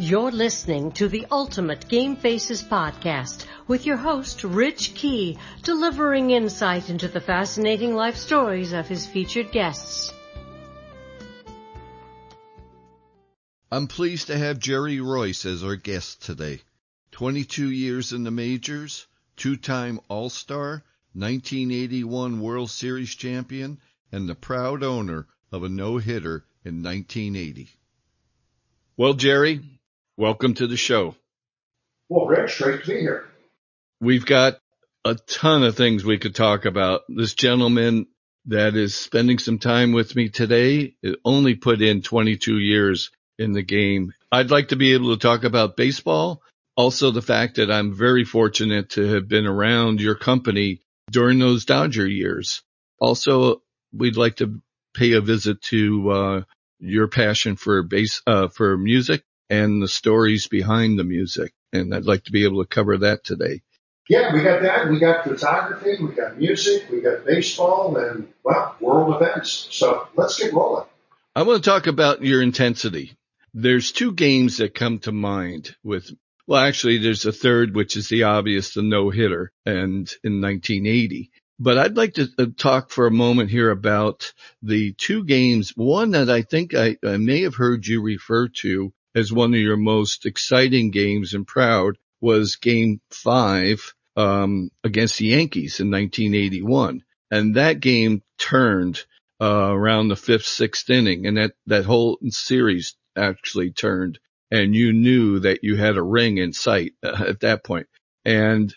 You're listening to the Ultimate Game Faces podcast with your host, Rich Key, delivering insight into the fascinating life stories of his featured guests. I'm pleased to have Jerry Reuss as our guest today. 22 years in the majors, two-time All-Star, 1981 World Series champion, and the proud owner of a no-hitter in 1980. Well, Jerry, welcome to the show. Well, Rich, great to be here. We've got a ton of things we could talk about. This gentleman that is spending some time with me today only put in 22 years in the game. I'd like to be able to talk about baseball. Also the fact that I'm very fortunate to have been around your company during those Dodger years. Also, we'd like to pay a visit to, uh, your passion for bass, uh, for music and the stories behind the music. And I'd like to be able to cover that today. Yeah, we got that. We got photography, we got music, we got baseball and well, world events. So let's get rolling. I want to talk about your intensity. There's two games that come to mind with, well, actually there's a third, which is the obvious, the no hitter and in 1980. But I'd like to uh, talk for a moment here about the two games. One that I think I, I may have heard you refer to as one of your most exciting games and proud was game five, um, against the Yankees in 1981. And that game turned, uh, around the fifth, sixth inning and that, that whole series actually turned and you knew that you had a ring in sight uh, at that point. And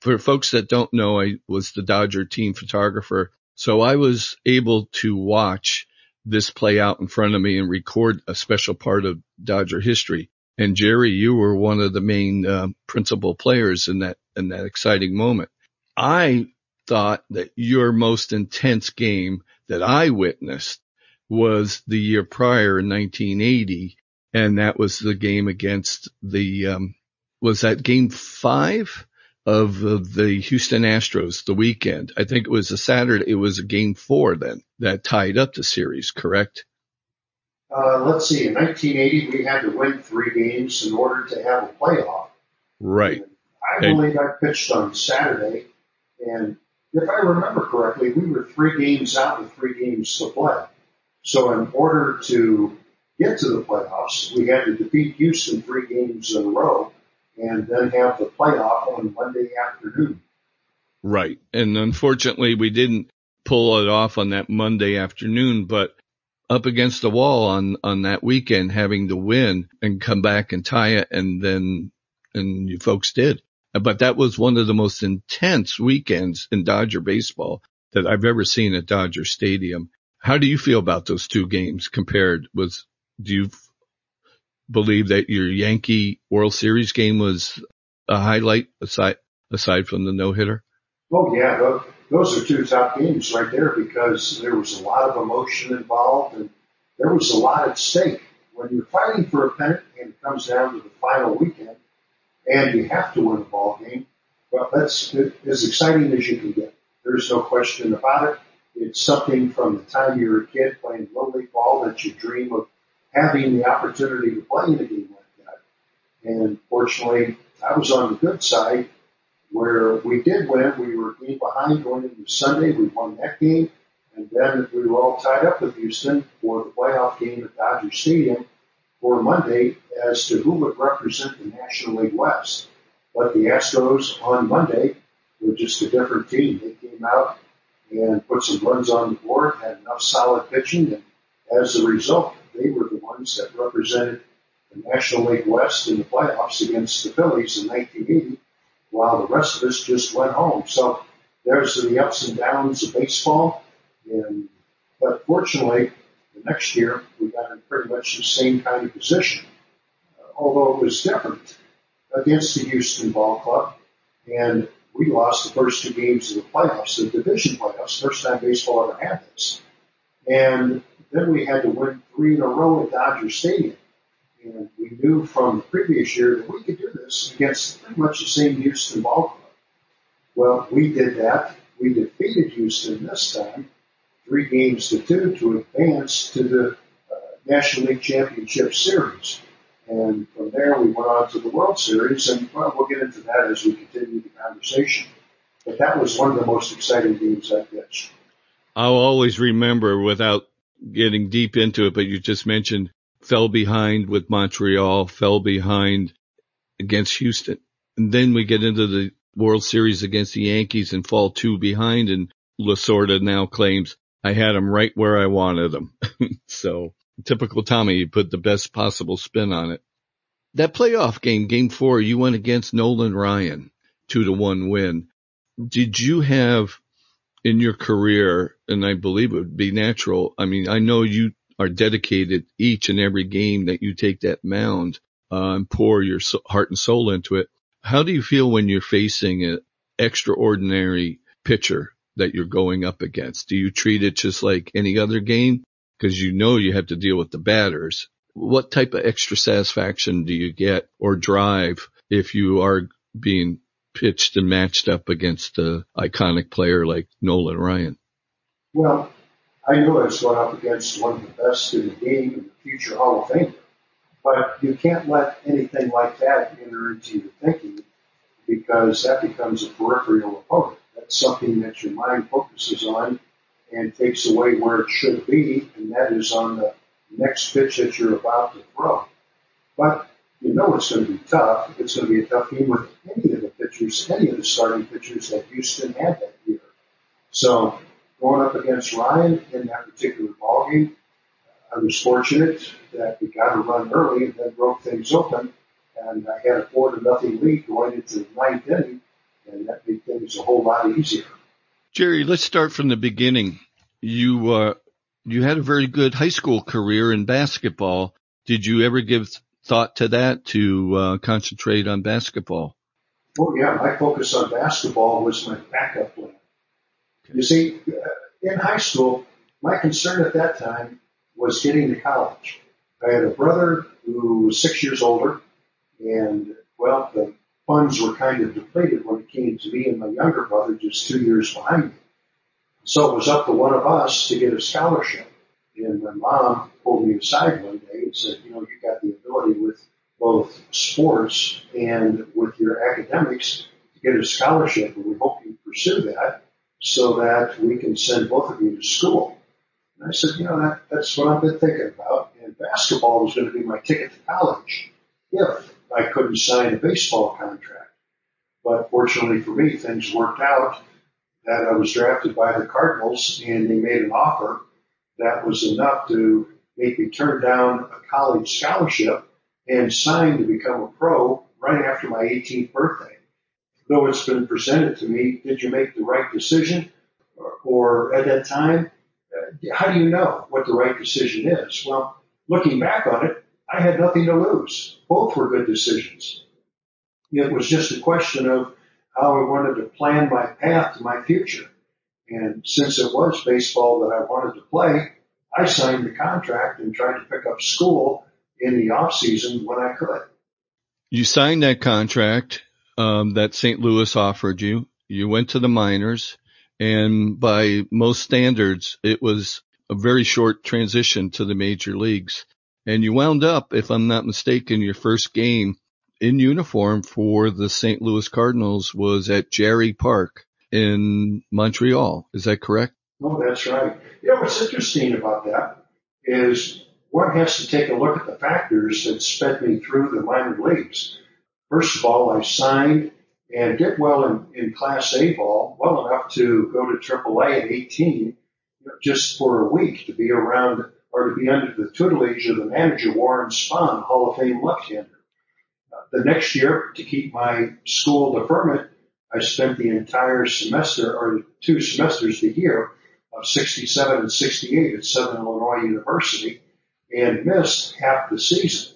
for folks that don't know, I was the Dodger team photographer. So I was able to watch this play out in front of me and record a special part of Dodger history. And Jerry, you were one of the main uh, principal players in that in that exciting moment. I thought that your most intense game that I witnessed was the year prior in 1980, and that was the game against the um, was that game five of the Houston Astros the weekend. I think it was a Saturday. It was a game four then that tied up the series, correct? Uh, let's see. In 1980, we had to win three games in order to have a playoff. Right. I believe I pitched on Saturday, and if I remember correctly, we were three games out with three games to play. So in order to get to the playoffs, we had to defeat Houston three games in a row and then have the playoff on Monday afternoon. Right. And unfortunately, we didn't pull it off on that Monday afternoon, but up against the wall on, on that weekend, having to win and come back and tie it. And then, and you folks did. But that was one of the most intense weekends in Dodger baseball that I've ever seen at Dodger Stadium. How do you feel about those two games compared with, do you believe that your Yankee World Series game was a highlight aside aside from the no hitter? Oh yeah, those are two top games right there because there was a lot of emotion involved and there was a lot at stake. When you're fighting for a pennant and it comes down to the final weekend and you have to win a ball game, well, that's as exciting as you can get. There's no question about it. It's something from the time you're a kid playing little league ball that you dream of having the opportunity to play in a game like that. And fortunately, I was on the good side where we did win. We were game behind going into Sunday. We won that game. And then we were all tied up with Houston for the playoff game at Dodger Stadium for Monday as to who would represent the National League West. But the Astros on Monday were just a different team. They came out and put some runs on the board, had enough solid pitching, and as a result, they were the ones that represented the National League West in the playoffs against the Phillies in 1980, while the rest of us just went home. So there's the ups and downs of baseball. And, but fortunately, the next year we got in pretty much the same kind of position, uh, although it was different against the Houston Ball Club. And we lost the first two games of the playoffs, the division playoffs, first time baseball ever had this. And then we had to win three in a row at Dodger Stadium. And we knew from the previous year that we could do this against pretty much the same Houston ball club. Well, we did that. We defeated Houston this time, three games to two to advance to the uh, National League Championship Series. And from there, we went on to the World Series, and well, we'll get into that as we continue the conversation. But that was one of the most exciting games I've pitched. I'll always remember without getting deep into it, but you just mentioned fell behind with Montreal, fell behind against Houston. And then we get into the World Series against the Yankees and fall two behind and Lasorda now claims I had them right where I wanted them. so typical Tommy, you put the best possible spin on it. That playoff game, game four, you went against Nolan Ryan, two to one win. Did you have in your career, and I believe it would be natural. I mean, I know you are dedicated each and every game that you take that mound uh, and pour your heart and soul into it. How do you feel when you're facing an extraordinary pitcher that you're going up against? Do you treat it just like any other game? Because you know you have to deal with the batters. What type of extra satisfaction do you get or drive if you are being pitched and matched up against an iconic player like Nolan Ryan? Well, I knew I was going up against one of the best in the game and the future Hall of Famer. But you can't let anything like that enter into your thinking because that becomes a peripheral opponent. That's something that your mind focuses on and takes away where it should be, and that is on the next pitch that you're about to throw. But you know it's going to be tough. It's going to be a tough game with any of pitchers, any of the starting pitchers that Houston had that year. So going up against Ryan in that particular ball game, I was fortunate that we got a run early and then broke things open, and I had a four to nothing lead going into the ninth inning, and that made things a whole lot easier. Jerry, let's start from the beginning. You uh, you had a very good high school career in basketball. Did you ever give thought to that to uh, concentrate on basketball? Oh yeah, my focus on basketball was my backup plan. You see, uh, in high school, my concern at that time was getting to college. I had a brother who was six years older, and well, the funds were kind of depleted when it came to me and my younger brother, just two years behind me. So it was up to one of us to get a scholarship. And my mom pulled me aside one day and said, you know, you got the ability with both sports and with your academics to get a scholarship, and we hope you pursue that so that we can send both of you to school. And I said, you know, that, that's what I've been thinking about. And basketball was going to be my ticket to college if I couldn't sign a baseball contract. But fortunately for me, things worked out that I was drafted by the Cardinals and they made an offer that was enough to make me turn down a college scholarship and signed to become a pro right after my 18th birthday. Though it's been presented to me, did you make the right decision? Or, or at that time, uh, how do you know what the right decision is? Well, looking back on it, I had nothing to lose. Both were good decisions. It was just a question of how I wanted to plan my path to my future. And since it was baseball that I wanted to play, I signed the contract and tried to pick up school in the off season when I could. You signed that contract um, that St. Louis offered you. You went to the minors, and by most standards, it was a very short transition to the major leagues. And you wound up, if I'm not mistaken, your first game in uniform for the St. Louis Cardinals was at Jarry Park in Montreal. Is that correct? Oh, that's right. Know, what's interesting about that is one has to take a look at the factors that spent me through the minor leagues. First of all, I signed and did well in, in Class A ball, well enough to go to AAA at 18, just for a week to be around or to be under the tutelage of the manager, Warren Spahn, Hall of Fame left-hander. The next year, to keep my school deferment, I spent the entire semester or two semesters the year of 67 and 68 at Southern Illinois University and missed half the season.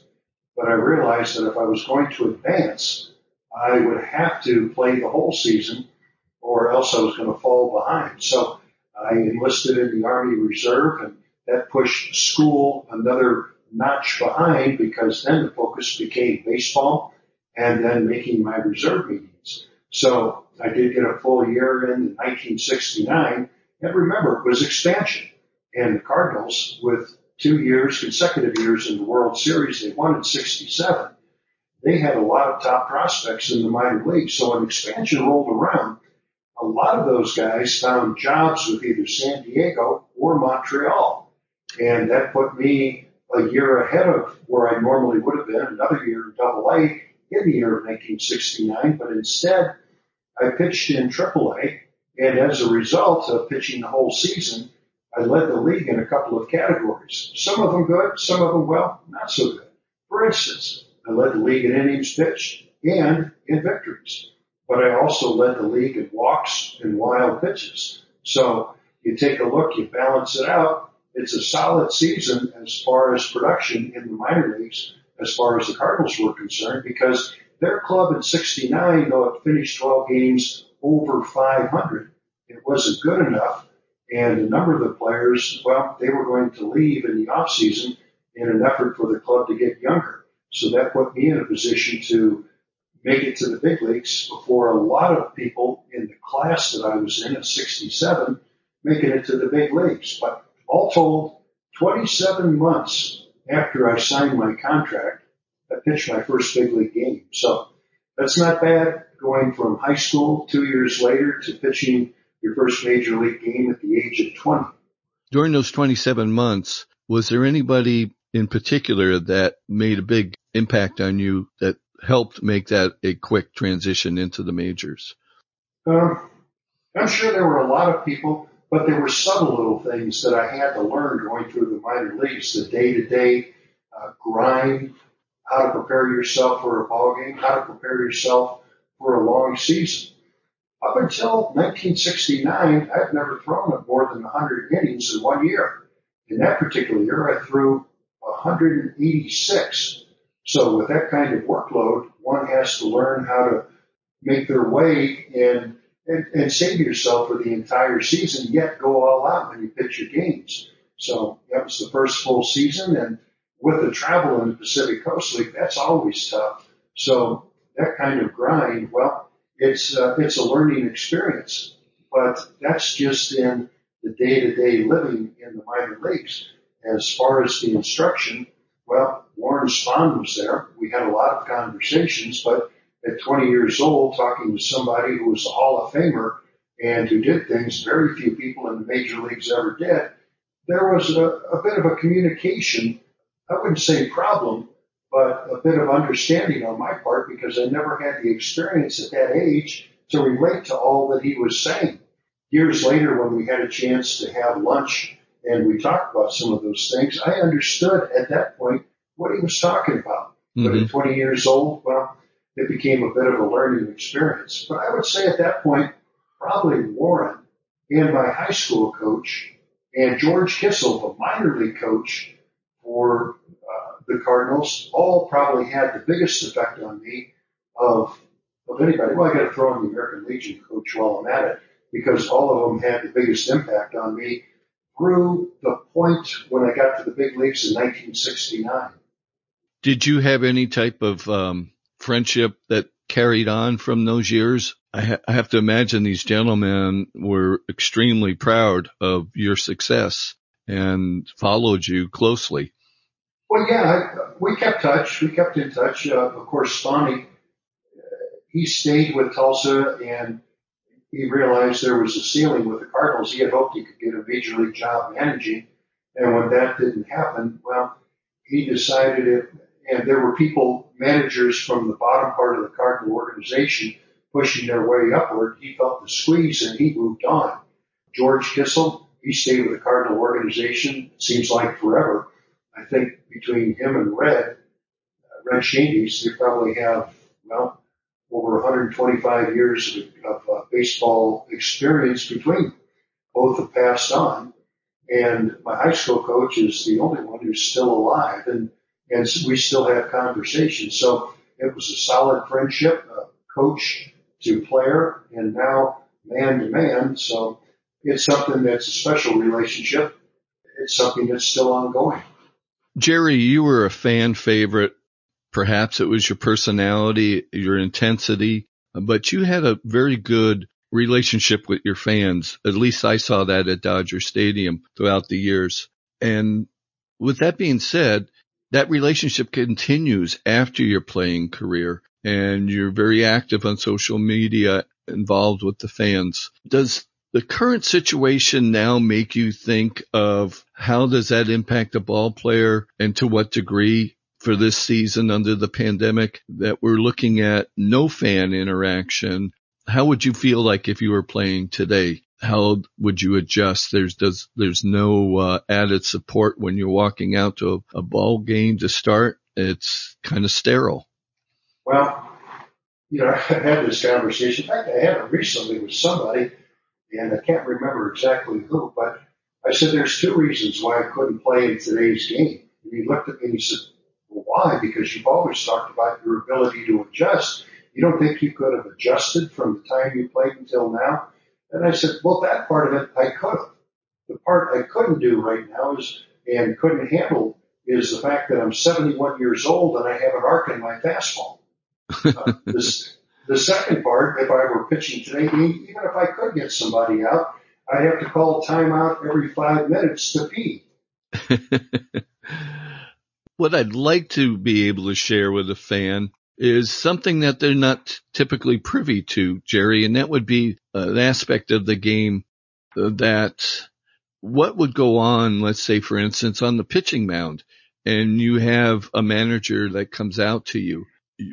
But I realized that if I was going to advance, I would have to play the whole season or else I was going to fall behind. So I enlisted in the Army Reserve and that pushed school another notch behind because then the focus became baseball and then making my reserve meetings. So I did get a full year in 1969 and remember it was expansion and the Cardinals with two years, consecutive years in the World Series. They won in 67. They had a lot of top prospects in the minor leagues. So when expansion rolled around, a lot of those guys found jobs with either San Diego or Montreal. And that put me a year ahead of where I normally would have been, another year in double A in the year of 1969. But instead, I pitched in triple A. And as a result of pitching the whole season, I led the league in a couple of categories. Some of them good, some of them, well, not so good. For instance, I led the league in innings pitched and in victories. But I also led the league in walks and wild pitches. So you take a look, you balance it out. It's a solid season as far as production in the minor leagues, as far as the Cardinals were concerned, because their club in 69, though it finished 12 games over 500, it wasn't good enough and a number of the players, well, they were going to leave in the off season in an effort for the club to get younger. So that put me in a position to make it to the big leagues before a lot of people in the class that I was in at 67 making it to the big leagues. But all told, 27 months after I signed my contract, I pitched my first big league game. So that's not bad going from high school two years later to pitching your first major league game at the age of 20. During those 27 months, was there anybody in particular that made a big impact on you that helped make that a quick transition into the majors? Um, I'm sure there were a lot of people, but there were subtle little things that I had to learn going through the minor leagues, the day to day grind, how to prepare yourself for a ball game, how to prepare yourself for a long season. Up until 1969, I've never thrown more than 100 innings in one year. In that particular year, I threw 186. So with that kind of workload, one has to learn how to make their way and, and, and save yourself for the entire season, yet go all out when you pitch your games. So that was the first full season. And with the travel in the Pacific Coast League, that's always tough. So that kind of grind, well, it's uh, it's a learning experience, but that's just in the day to day living in the minor leagues. As far as the instruction, well, Warren Spahn was there. We had a lot of conversations, but at 20 years old, talking to somebody who was a Hall of Famer and who did things very few people in the major leagues ever did, there was a, a bit of a communication, I wouldn't say problem, but a bit of understanding on my part because I never had the experience at that age to relate to all that he was saying. Years later, when we had a chance to have lunch and we talked about some of those things, I understood at that point what he was talking about. Mm-hmm. But at 20 years old, well, it became a bit of a learning experience. But I would say at that point, probably Warren and my high school coach and George Kissel, the minor league coach for the Cardinals all probably had the biggest effect on me of of anybody. Well, I got to throw in the American Legion coach while I'm at it because all of them had the biggest impact on me through the point when I got to the big leagues in 1969. Did you have any type of um, friendship that carried on from those years? I, ha- I have to imagine these gentlemen were extremely proud of your success and followed you closely. Well, yeah, we kept touch. We kept in touch. Uh, of course, Spani, uh, he stayed with Tulsa and he realized there was a ceiling with the Cardinals. He had hoped he could get a major league job managing. And when that didn't happen, well, he decided it, and there were people, managers from the bottom part of the Cardinal organization pushing their way upward. He felt the squeeze and he moved on. George Kissel, he stayed with the Cardinal organization, seems like forever. I think between him and Red, uh, Red Schoendienst, they probably have, well, over 125 years of, of uh, baseball experience between them. Both have passed on. And my high school coach is the only one who's still alive and, and we still have conversations. So it was a solid friendship, uh, coach to player and now man to man. So it's something that's a special relationship. It's something that's still ongoing. Jerry, you were a fan favorite. Perhaps it was your personality, your intensity, but you had a very good relationship with your fans. At least I saw that at Dodger Stadium throughout the years. And with that being said, that relationship continues after your playing career and you're very active on social media involved with the fans. Does the current situation now make you think of how does that impact a ball player and to what degree for this season under the pandemic that we're looking at no fan interaction? How would you feel like if you were playing today? How would you adjust? There's does there's no uh, added support when you're walking out to a, a ball game to start. It's kind of sterile. Well, you know, I've had this conversation. In fact, I had it recently with somebody and I can't remember exactly who, but I said, there's two reasons why I couldn't play in today's game. And he looked at me and he said, well, why? Because you've always talked about your ability to adjust. You don't think you could have adjusted from the time you played until now? And I said, well, that part of it I could have. The part I couldn't do right now is, and couldn't handle is the fact that I'm 71 years old and I have an arc in my fastball. Uh, this, the second part, if I were pitching today, even if I could get somebody out, I'd have to call timeout every five minutes to pee. what I'd like to be able to share with a fan is something that they're not typically privy to, Jerry, and that would be uh, an aspect of the game uh, that what would go on, let's say, for instance, on the pitching mound, and you have a manager that comes out to you.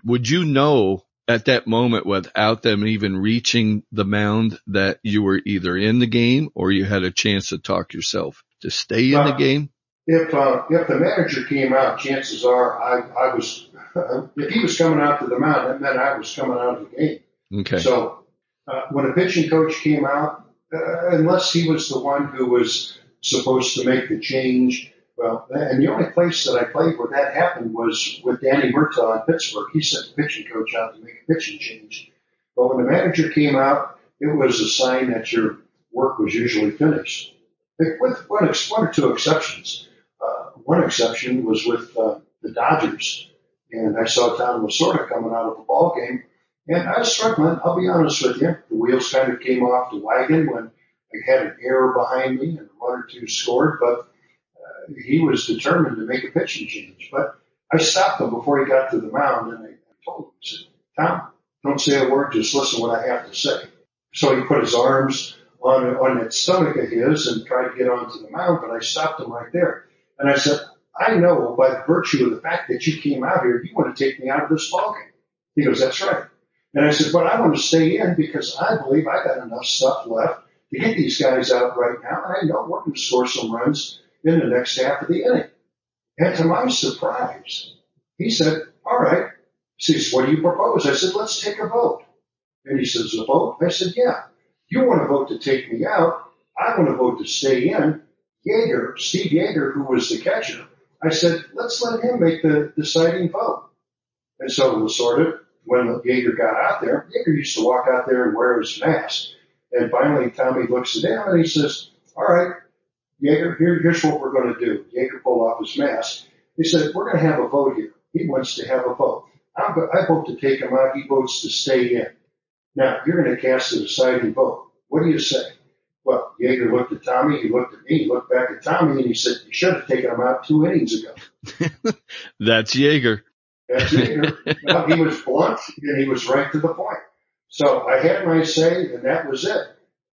Would you know at that moment without them even reaching the mound that you were either in the game or you had a chance to talk yourself to stay in uh, the game? If uh, if the manager came out, chances are I I was if he was coming out to the mound, that meant I was coming out of the game. Okay. So uh, when a pitching coach came out, uh, unless he was the one who was supposed to make the change, well, and the only place that I played where that happened was with Danny Murtaugh in Pittsburgh. He sent the pitching coach out to make a pitching change. But when the manager came out, it was a sign that your work was usually finished. With one, one or two exceptions. Uh, one exception was with uh, the Dodgers. And I saw Tom Lasorda coming out of the ball game. And I was struggling, I'll be honest with you. The wheels kind of came off the wagon when I had an error behind me and run or two scored. But he was determined to make a pitching change. But I stopped him before he got to the mound and I, told him, I said, Tom, don't say a word, just listen what I have to say. So he put his arms on, on that stomach of his and tried to get onto the mound, but I stopped him right there. And I said, I know by virtue of the fact that you came out here, you want to take me out of this ballgame. He goes, that's right. And I said, but I want to stay in because I believe I got enough stuff left to get these guys out right now. And I know we're going to score some runs in the next half of the inning. And to my surprise, he said, all right. He says, what do you propose? I said, let's take a vote. And he says, a vote? I said, yeah. You want to vote to take me out. I want to vote to stay in. Yeager, Steve Yeager, who was the catcher, I said, let's let him make the deciding vote. And so was sort of when Yeager got out there, Yeager used to walk out there and wear his mask. And finally, Tommy looks at him and he says, all right, Yeager, here, here's what we're going to do. Yeager pulled off his mask. He said, we're going to have a vote here. He wants to have a vote. I'm, I vote to take him out. He votes to stay in. Now, you're going to cast a deciding vote. What do you say? Well, Yeager looked at Tommy. He looked at me. He looked back at Tommy and he said, you should have taken him out two innings ago. That's Yeager. That's Yeager. well, he was blunt and he was right to the point. So I had my say and that was it.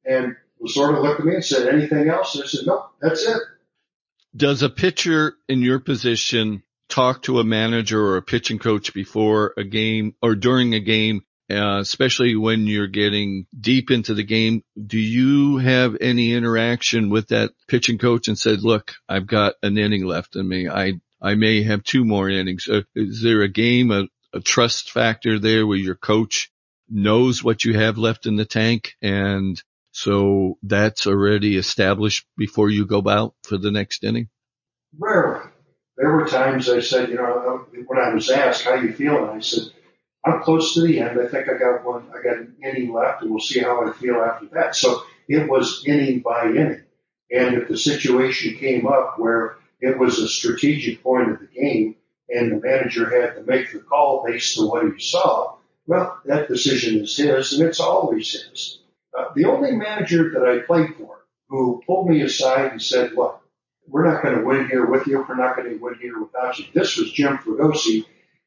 And sort of looked at me and said, anything else? And I said, no, that's it. Does a pitcher in your position talk to a manager or a pitching coach before a game or during a game, uh, especially when you're getting deep into the game? Do you have any interaction with that pitching coach and said, look, I've got an inning left in me. I, I may have two more innings. Uh, is there a game, a, a trust factor there where your coach knows what you have left in the tank and so that's already established before you go out for the next inning? Rarely. There were times I said, you know, when I was asked, how you feeling? I said, I'm close to the end. I think I got one, I got an inning left and we'll see how I feel after that. So it was inning by inning. And if the situation came up where it was a strategic point of the game and the manager had to make the call based on what he saw, well, that decision is his and it's always his. Uh, the only manager that I played for who pulled me aside and said, look, we're not going to win here with you. We're not going to win here without you. This was Jim Fregosi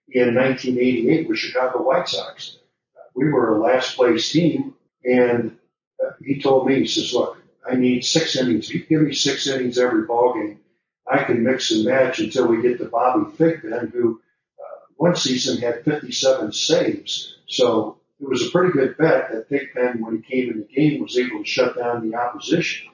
in 1988 with Chicago White Sox. We were a last place team and he told me, he says, look, I need six innings. You give me six innings every ball game. I can mix and match until we get to Bobby Thigpen, who uh, one season had 57 saves. So it was a pretty good bet that Thigpen, when he came in the game, was able to shut down the opposition.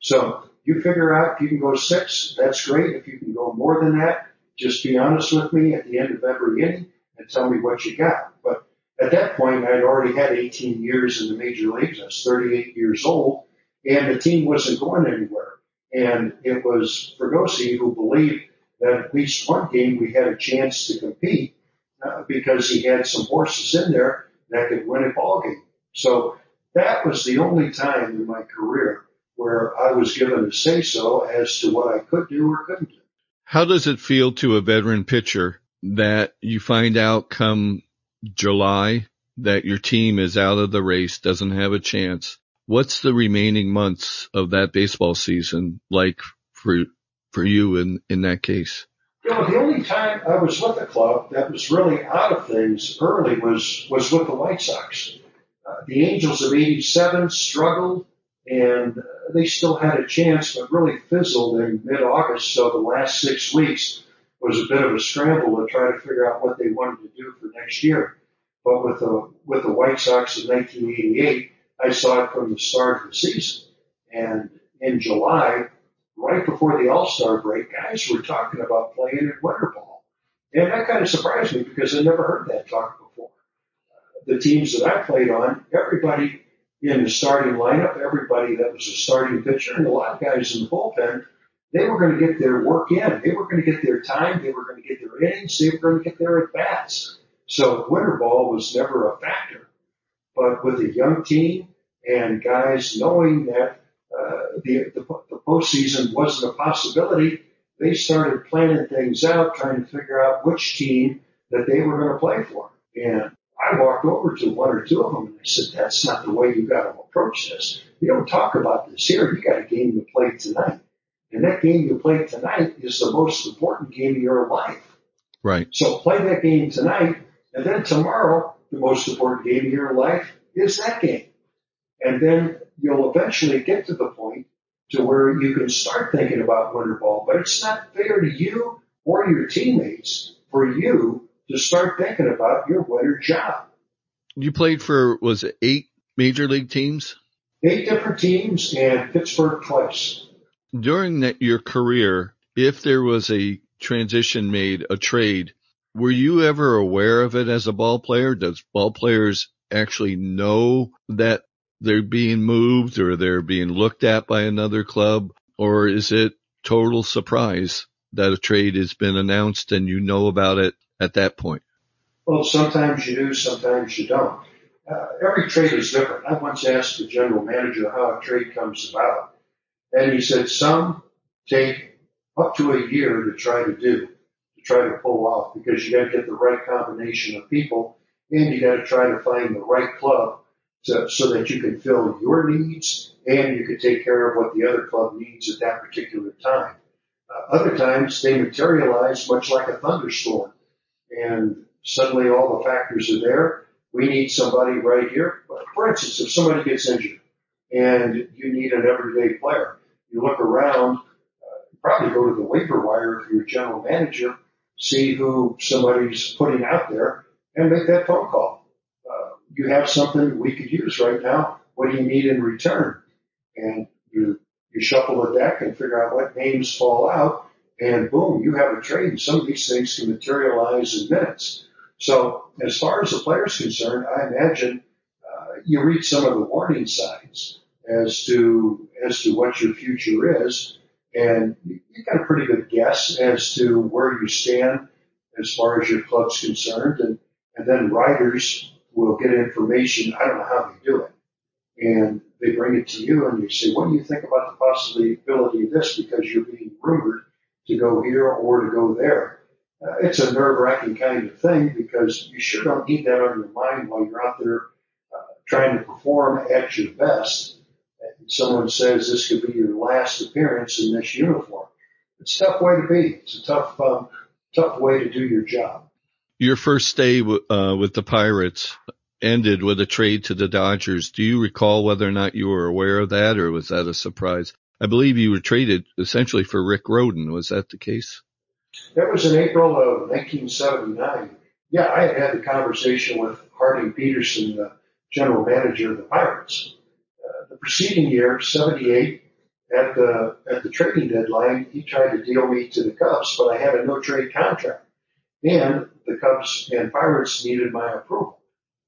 So you figure out if you can go six, that's great. If you can go more than that, just be honest with me at the end of every inning and tell me what you got. But at that point, I'd already had 18 years in the major leagues. I was 38 years old and the team wasn't going anywhere. And it was Fregosi who believed that at least one game we had a chance to compete uh, because he had some horses in there that could win a ball game. So that was the only time in my career where I was given a say so as to what I could do or couldn't do. How does it feel to a veteran pitcher that you find out come July that your team is out of the race, doesn't have a chance? What's the remaining months of that baseball season like for for you in in that case? You know, the only time I was with the club that was really out of things early was was with the White Sox. Uh, the Angels of '87 struggled, and uh, they still had a chance, but really fizzled in mid-August. So the last six weeks was a bit of a scramble to try to figure out what they wanted to do for next year. But with the with the White Sox in 1988, I saw it from the start of the season. And in July, right before the All-Star break, guys were talking about playing at winter ball. And that kind of surprised me because I never heard that talk before. The teams that I played on, everybody in the starting lineup, everybody that was a starting pitcher, and a lot of guys in the bullpen, they were going to get their work in. They were going to get their time. They were going to get their innings. They were going to get their at bats. So winter ball was never a factor. But with a young team and guys knowing that uh, the, the, the postseason wasn't a possibility, they started planning things out, trying to figure out which team that they were going to play for. And I walked over to one or two of them and I said, that's not the way you got to approach this. You don't talk about this here. You got a game to play tonight. And that game you play tonight is the most important game of your life. Right. So play that game tonight. And then tomorrow, the most important game of your life is that game. And then you'll eventually get to the point to where you can start thinking about winter ball, but it's not fair to you or your teammates for you to start thinking about your winter job. You played for, was it eight major league teams? Eight different teams and Pittsburgh twice. During that, your career, if there was a transition made, a trade, were you ever aware of it as a ball player? Does ball players actually know that they're being moved or they're being looked at by another club? Or is it total surprise that a trade has been announced and you know about it at that point? Well, sometimes you do, sometimes you don't. Uh, every trade is different. I once asked the general manager how a trade comes about, and he said some take up to a year to try to do, to try to pull off, because you got to get the right combination of people, and you got to try to find the right club to, so that you can fill your needs and you can take care of what the other club needs at that particular time. Uh, other times they materialize much like a thunderstorm and suddenly all the factors are there. We need somebody right here. For instance, if somebody gets injured and you need an everyday player, you look around, uh, probably go to the waiver wire if you're a general manager, see who somebody's putting out there and make that phone call you have something we could use right now. What do you need in return? And you, you shuffle the deck and figure out what names fall out and boom, you have a trade. Some of these things can materialize in minutes. So as far as the player's concerned, I imagine uh, you read some of the warning signs as to as to what your future is, and you, you got a pretty good guess as to where you stand as far as your club's concerned, and and then writers will get information. I don't know how they do it. And they bring it to you and you say, what do you think about the possibility of this? Because you're being rumored to go here or to go there. Uh, it's a nerve wracking kind of thing because you sure don't need that on your mind while you're out there uh, trying to perform at your best. And someone says this could be your last appearance in this uniform. it's a tough way to be. It's a tough, um, tough way to do your job. Your first day uh, with the Pirates ended with a trade to the Dodgers. Do you recall whether or not you were aware of that, or was that a surprise? I believe you were traded essentially for Rick Rhoden. Was that the case? That was in April of 1979. Yeah, I had had the conversation with Harding Peterson, the general manager of the Pirates. Uh, the preceding year, 78, at the at the trading deadline, he tried to deal me to the Cubs, but I had a no trade contract, and the Cubs and Pirates needed my approval.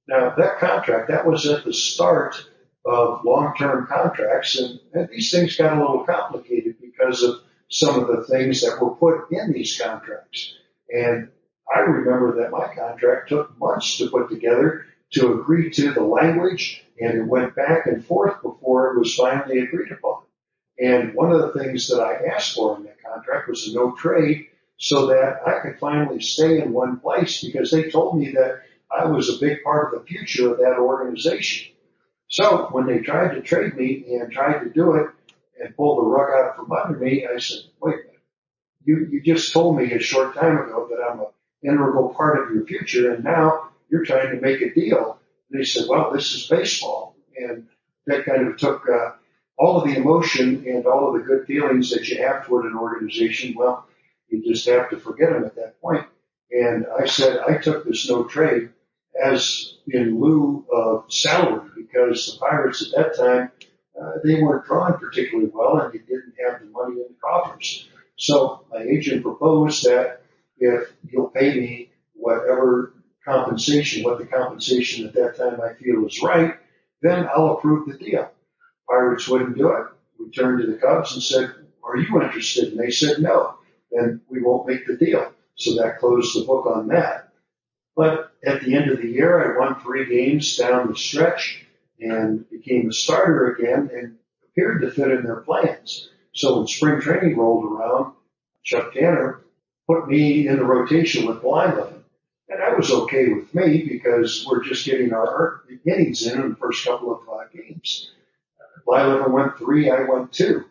Now that contract, that was at the start of long-term contracts, and, and these things got a little complicated because of some of the things that were put in these contracts. And I remember that my contract took months to put together to agree to the language, and it went back and forth before it was finally agreed upon. And one of the things that I asked for in that contract was a no trade so that I could finally stay in one place because they told me that I was a big part of the future of that organization. So when they tried to trade me and tried to do it and pull the rug out from under me, I said, wait a minute. You, you just told me a short time ago that I'm an integral part of your future and now you're trying to make a deal. And they said, well, this is baseball. And that kind of took, uh, all of the emotion and all of the good feelings that you have toward an organization, well, you just have to forget them at that point. And I said, I took this no trade as in lieu of salary because the Pirates at that time, uh, they weren't drawing particularly well and they didn't have the money in the coffers. So my agent proposed that if you'll pay me whatever compensation, what the compensation at that time I feel is right, then I'll approve the deal. Pirates wouldn't do it. We turned to the Cubs and said, are you interested? And they said no. Then we won't make the deal. So that closed the book on that. But at the end of the year, I won three games down the stretch and became a starter again and appeared to fit in their plans. So when spring training rolled around, Chuck Tanner put me in the rotation with Blyleven. And that was okay with me because we're just getting our innings in in the first couple of uh, games. Blyleven went three, I went two.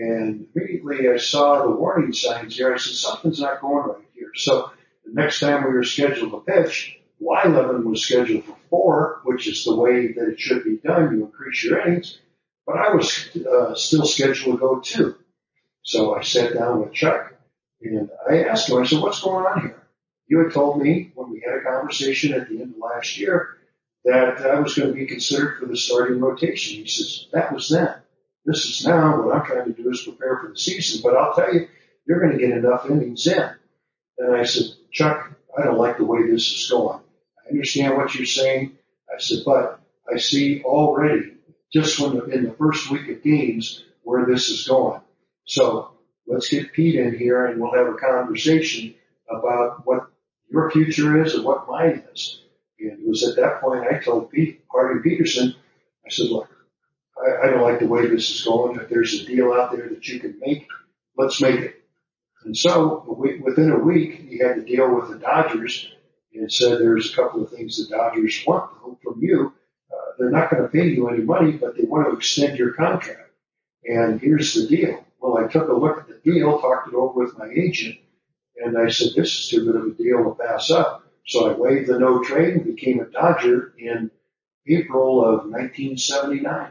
And immediately I saw the warning signs here. I said, something's not going right here. So the next time we were scheduled to pitch, Blyleven was scheduled for four, which is the way that it should be done. You increase your innings. But I was uh, still scheduled to go two. So I sat down with Chuck and I asked him, I said, what's going on here? You had told me when we had a conversation at the end of last year that I was going to be considered for the starting rotation. He says, that was then. This is now. What I'm trying to do is prepare for the season. But I'll tell you, you're going to get enough innings in. And I said, Chuck, I don't like the way this is going. I understand what you're saying. I said, but I see already just when the, in the first week of games where this is going. So let's get Pete in here and we'll have a conversation about what your future is and what mine is. And it was at that point I told Pete, Harding Peterson, I said, look, I, I don't like the way this is going. If there's a deal out there that you can make, let's make it. And so within a week, he had to deal with the Dodgers and said there's a couple of things the Dodgers want from you. Uh, they're not going to pay you any money, but they want to extend your contract. And here's the deal. Well, I took a look at the deal, talked it over with my agent, and I said, this is too good of a deal to pass up. So I waived the no trade and became a Dodger in April of 1979.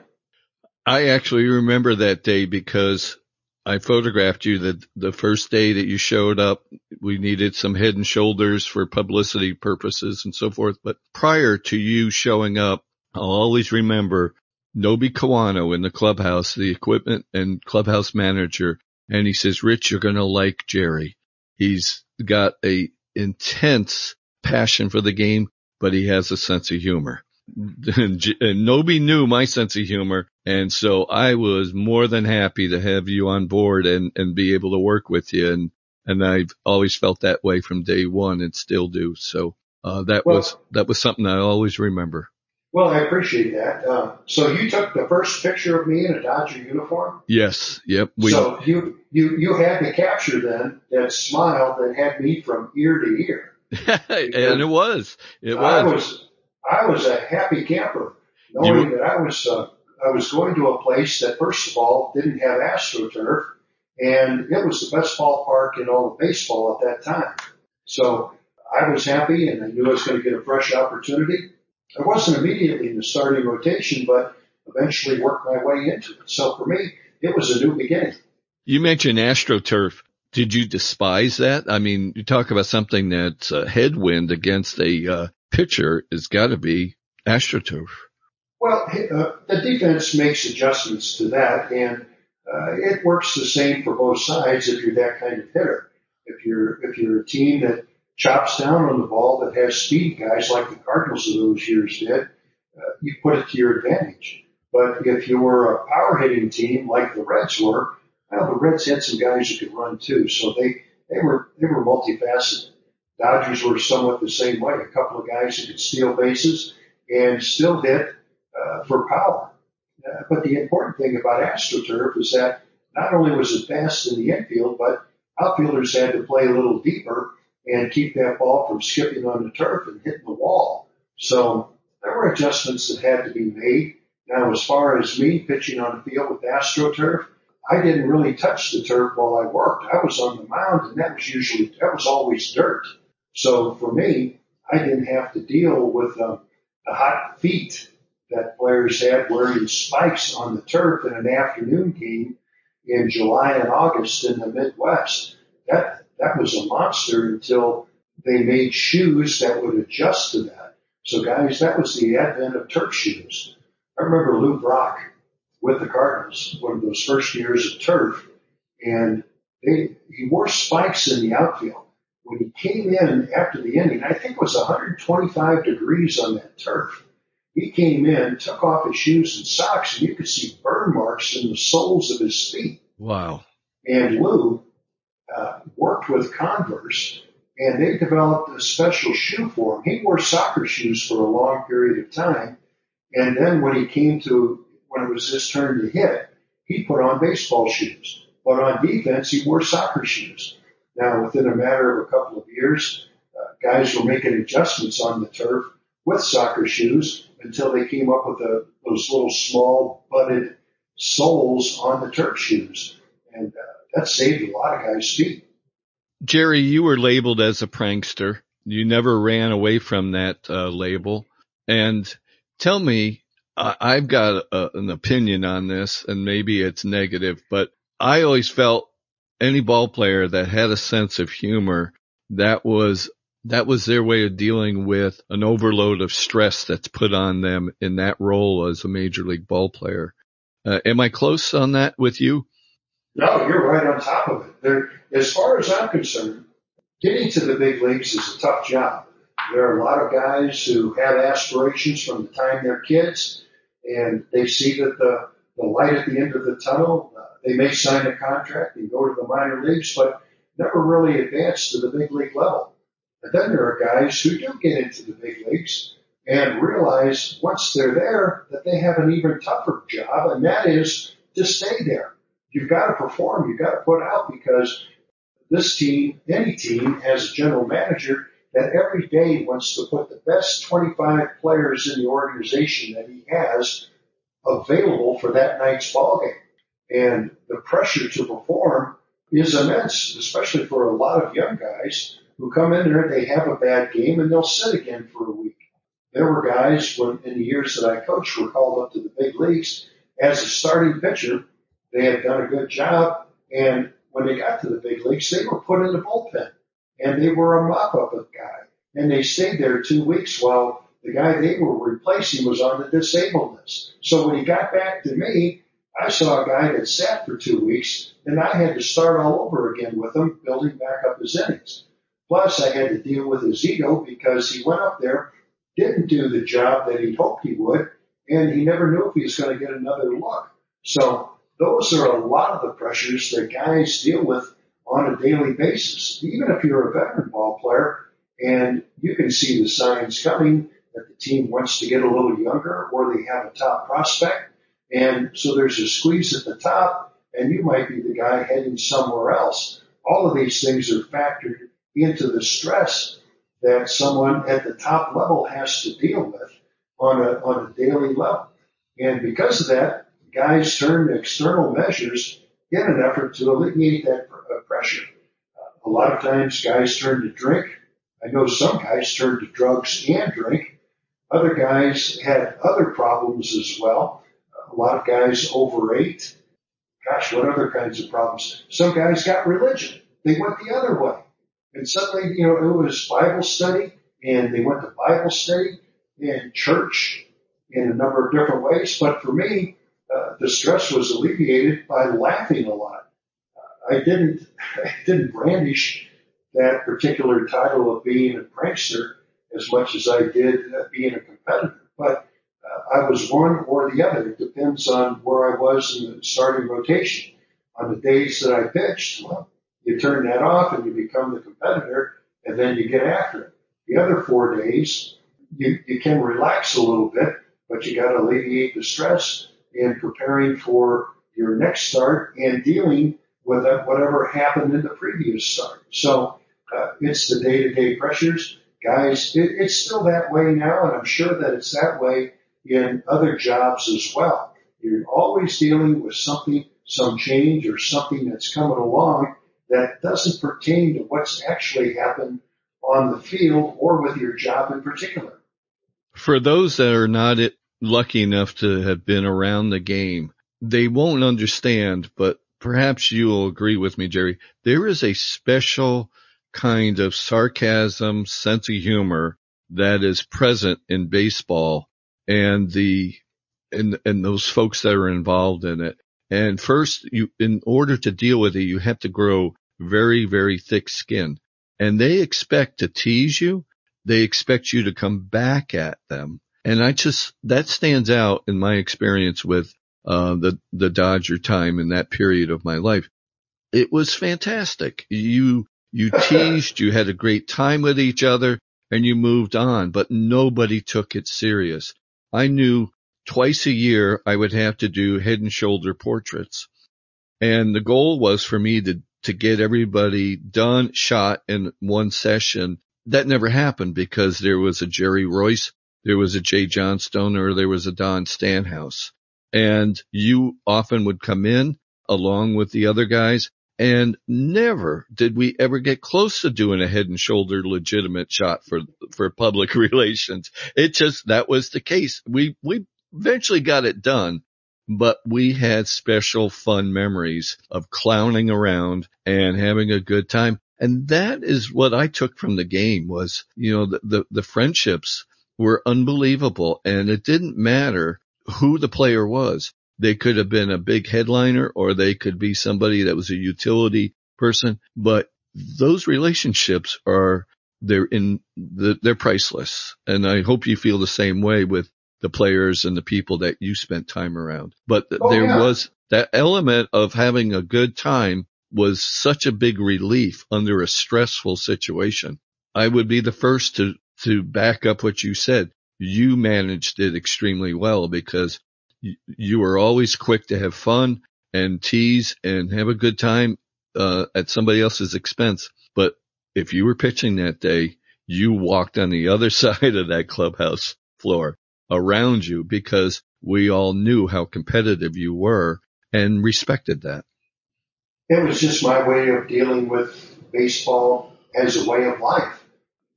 I actually remember that day because I photographed you the the first day that you showed up. We needed some head and shoulders for publicity purposes and so forth. But prior to you showing up, I'll always remember Nobe Kawano in the clubhouse, the equipment and clubhouse manager. And he says, Rich, you're going to like Jerry. He's got a intense passion for the game, but he has a sense of humor. And Nobe knew my sense of humor. And so I was more than happy to have you on board and, and be able to work with you. And, and I've always felt that way from day one and still do. So, uh, that well, was, that was something I always remember. Well, I appreciate that. Uh, so you took the first picture of me in a Dodger uniform? Yes. Yep. We, so you, you, you had to capture then that smile that had me from ear to ear. and it was. It was. I was. I was a happy camper, knowing you, that I was uh, I was going to a place that first of all didn't have astroturf, and it was the best ballpark in all of baseball at that time. So I was happy and I knew I was going to get a fresh opportunity. I wasn't immediately in the starting rotation, but eventually worked my way into it. So for me, it was a new beginning. You mentioned AstroTurf. Did you despise that? I mean, you talk about something that's a headwind against a uh, pitcher. It's got to be AstroTurf. Well, uh, the defense makes adjustments to that, and uh, it works the same for both sides if you're that kind of hitter. If you're if you're a team that chops down on the ball that has speed guys like the Cardinals of those years did, uh, you put it to your advantage. But if you were a power hitting team like the Reds were, well, the Reds had some guys who could run too, so they they were they were multifaceted. Dodgers were somewhat the same way. A couple of guys who could steal bases and still hit uh, for power. Uh, but the important thing about AstroTurf is that not only was it fast in the infield, but outfielders had to play a little deeper and keep that ball from skipping on the turf and hitting the wall. So there were adjustments that had to be made. Now, as far as me pitching on the field with AstroTurf, I didn't really touch the turf while I worked. I was on the mound and that was usually, that was always dirt. So for me, I didn't have to deal with um, the hot feet that players had wearing spikes on the turf in an afternoon game in July and August in the Midwest. That, that was a monster until they made shoes that would adjust to that. So guys, that was the advent of turf shoes. I remember Lou Brock with the Cardinals, one of those first years of turf, and they, he wore spikes in the outfield. When he came in after the inning, I think it was 125 degrees on that turf. He came in, took off his shoes and socks, and you could see burn marks in the soles of his feet. Wow. And Lou uh, worked with Converse, and they developed a special shoe for him. He wore soccer shoes for a long period of time, and then when he came to when it was his turn to hit, he put on baseball shoes. But on defense, he wore soccer shoes. Now, within a matter of a couple of years, uh, guys were making adjustments on the turf with soccer shoes until they came up with a, those little small butted soles on the turf shoes. And uh, that saved a lot of guys' feet. Jerry, you were labeled as a prankster. You never ran away from that uh, label. And tell me, I, have got a, an opinion on this, and maybe it's negative, but I always felt any ball player that had a sense of humor, that was that was their way of dealing with an overload of stress that's put on them in that role as a major league ball player. Uh, am I close on that with you? No, you're right on top of it. There, as far as I'm concerned, getting to the big leagues is a tough job. There are a lot of guys who have aspirations from the time they're kids, and they see that the, the light at the end of the tunnel. They may sign a contract and go to the minor leagues, but never really advance to the big league level. And then there are guys who do get into the big leagues and realize once they're there that they have an even tougher job, and that is to stay there. You've got to perform. You've got to put out because this team, any team, has a general manager that every day wants to put the best 25 players in the organization that he has available for that night's ball game. And the pressure to perform is immense, especially for a lot of young guys who come in there, they have a bad game and they'll sit again for a week. There were guys when in the years that I coached were called up to the big leagues as a starting pitcher. They had done a good job and when they got to the big leagues, they were put in the bullpen and they were a mop-up guy. And they stayed there two weeks while the guy they were replacing was on the disabled list. So when he got back to me, I saw a guy that sat for two weeks and I had to start all over again with him, building back up his innings. Plus I had to deal with his ego because he went up there, didn't do the job that he hoped he would, and he never knew if he was going to get another look. So those are a lot of the pressures that guys deal with on a daily basis. Even if you're a veteran ball player and you can see the signs coming that the team wants to get a little younger or they have a top prospect. And so there's a squeeze at the top and you might be the guy heading somewhere else. All of these things are factored into the stress that someone at the top level has to deal with on a, on a daily level. And because of that, guys turn to external measures in an effort to alleviate that uh, pressure. A lot of times guys turn to drink. I know some guys turn to drugs and drink. Other guys had other problems as well. A lot of guys overate. Gosh, what other kinds of problems? Some guys got religion. They went the other way. And suddenly, you know, it was Bible study and they went to Bible study and church in a number of different ways. But for me, uh, the stress was alleviated by laughing a lot. Uh, I didn't, I didn't brandish that particular title of being a prankster as much as I did uh, being a competitor. But I was one or the other. It depends on where I was in the starting rotation. On the days that I pitched, well, you turn that off and you become the competitor and then you get after it. The other four days, you, you can relax a little bit, but you got to alleviate the stress in preparing for your next start and dealing with whatever happened in the previous start. So uh, it's the day-to-day pressures guys, it, it's still that way now, and I'm sure that it's that way in other jobs as well. You're always dealing with something, some change or something that's coming along that doesn't pertain to what's actually happened on the field or with your job in particular. For those that are not lucky enough to have been around the game, they won't understand, but perhaps you'll agree with me, Jerry. There is a special kind of sarcasm, sense of humor that is present in baseball and the, and, and those folks that are involved in it. And first you, in order to deal with it, you have to grow very, very thick skin and they expect to tease you. They expect you to come back at them. And I just, that stands out in my experience with, uh, the, the Dodger time in that period of my life. It was fantastic. You you teased, you had a great time with each other, and you moved on, but nobody took it serious. I knew twice a year I would have to do head and shoulder portraits. And the goal was for me to, to get everybody done, shot in one session. That never happened because there was a Jerry Reuss, there was a Jay Johnstone, or there was a Don Stanhouse. And you often would come in along with the other guys and never did we ever get close to doing a head and shoulder legitimate shot for, for public relations. It just, that was the case. We, we eventually got it done, but we had special fun memories of clowning around and having a good time. And that is what I took from the game was, you know, the, the, the friendships were unbelievable and it didn't matter who the player was. They could have been a big headliner or they could be somebody that was a utility person, but those relationships are, they're in the, they're priceless. And I hope you feel the same way with the players and the people that you spent time around. But oh, there yeah. was that element of having a good time was such a big relief under a stressful situation. I would be the first to, to back up what you said. You managed it extremely well because you were always quick to have fun and tease and have a good time uh, at somebody else's expense. But if you were pitching that day, you walked on the other side of that clubhouse floor around you because we all knew how competitive you were and respected that. It was just my way of dealing with baseball as a way of life.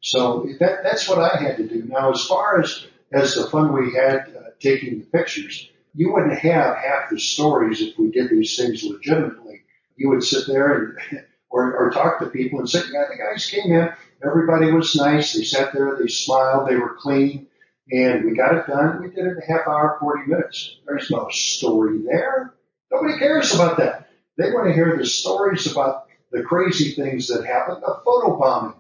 So that, that's what I had to do. Now, as far as, as the fun we had uh, taking the pictures, you wouldn't have half the stories if we did these things legitimately. You would sit there and, or, or talk to people and say, yeah, the guys came in, everybody was nice, they sat there, they smiled, they were clean, and we got it done. We did it in a half hour, 40 minutes. There's no story there. Nobody cares about that. They want to hear the stories about the crazy things that happened, the photo bombing.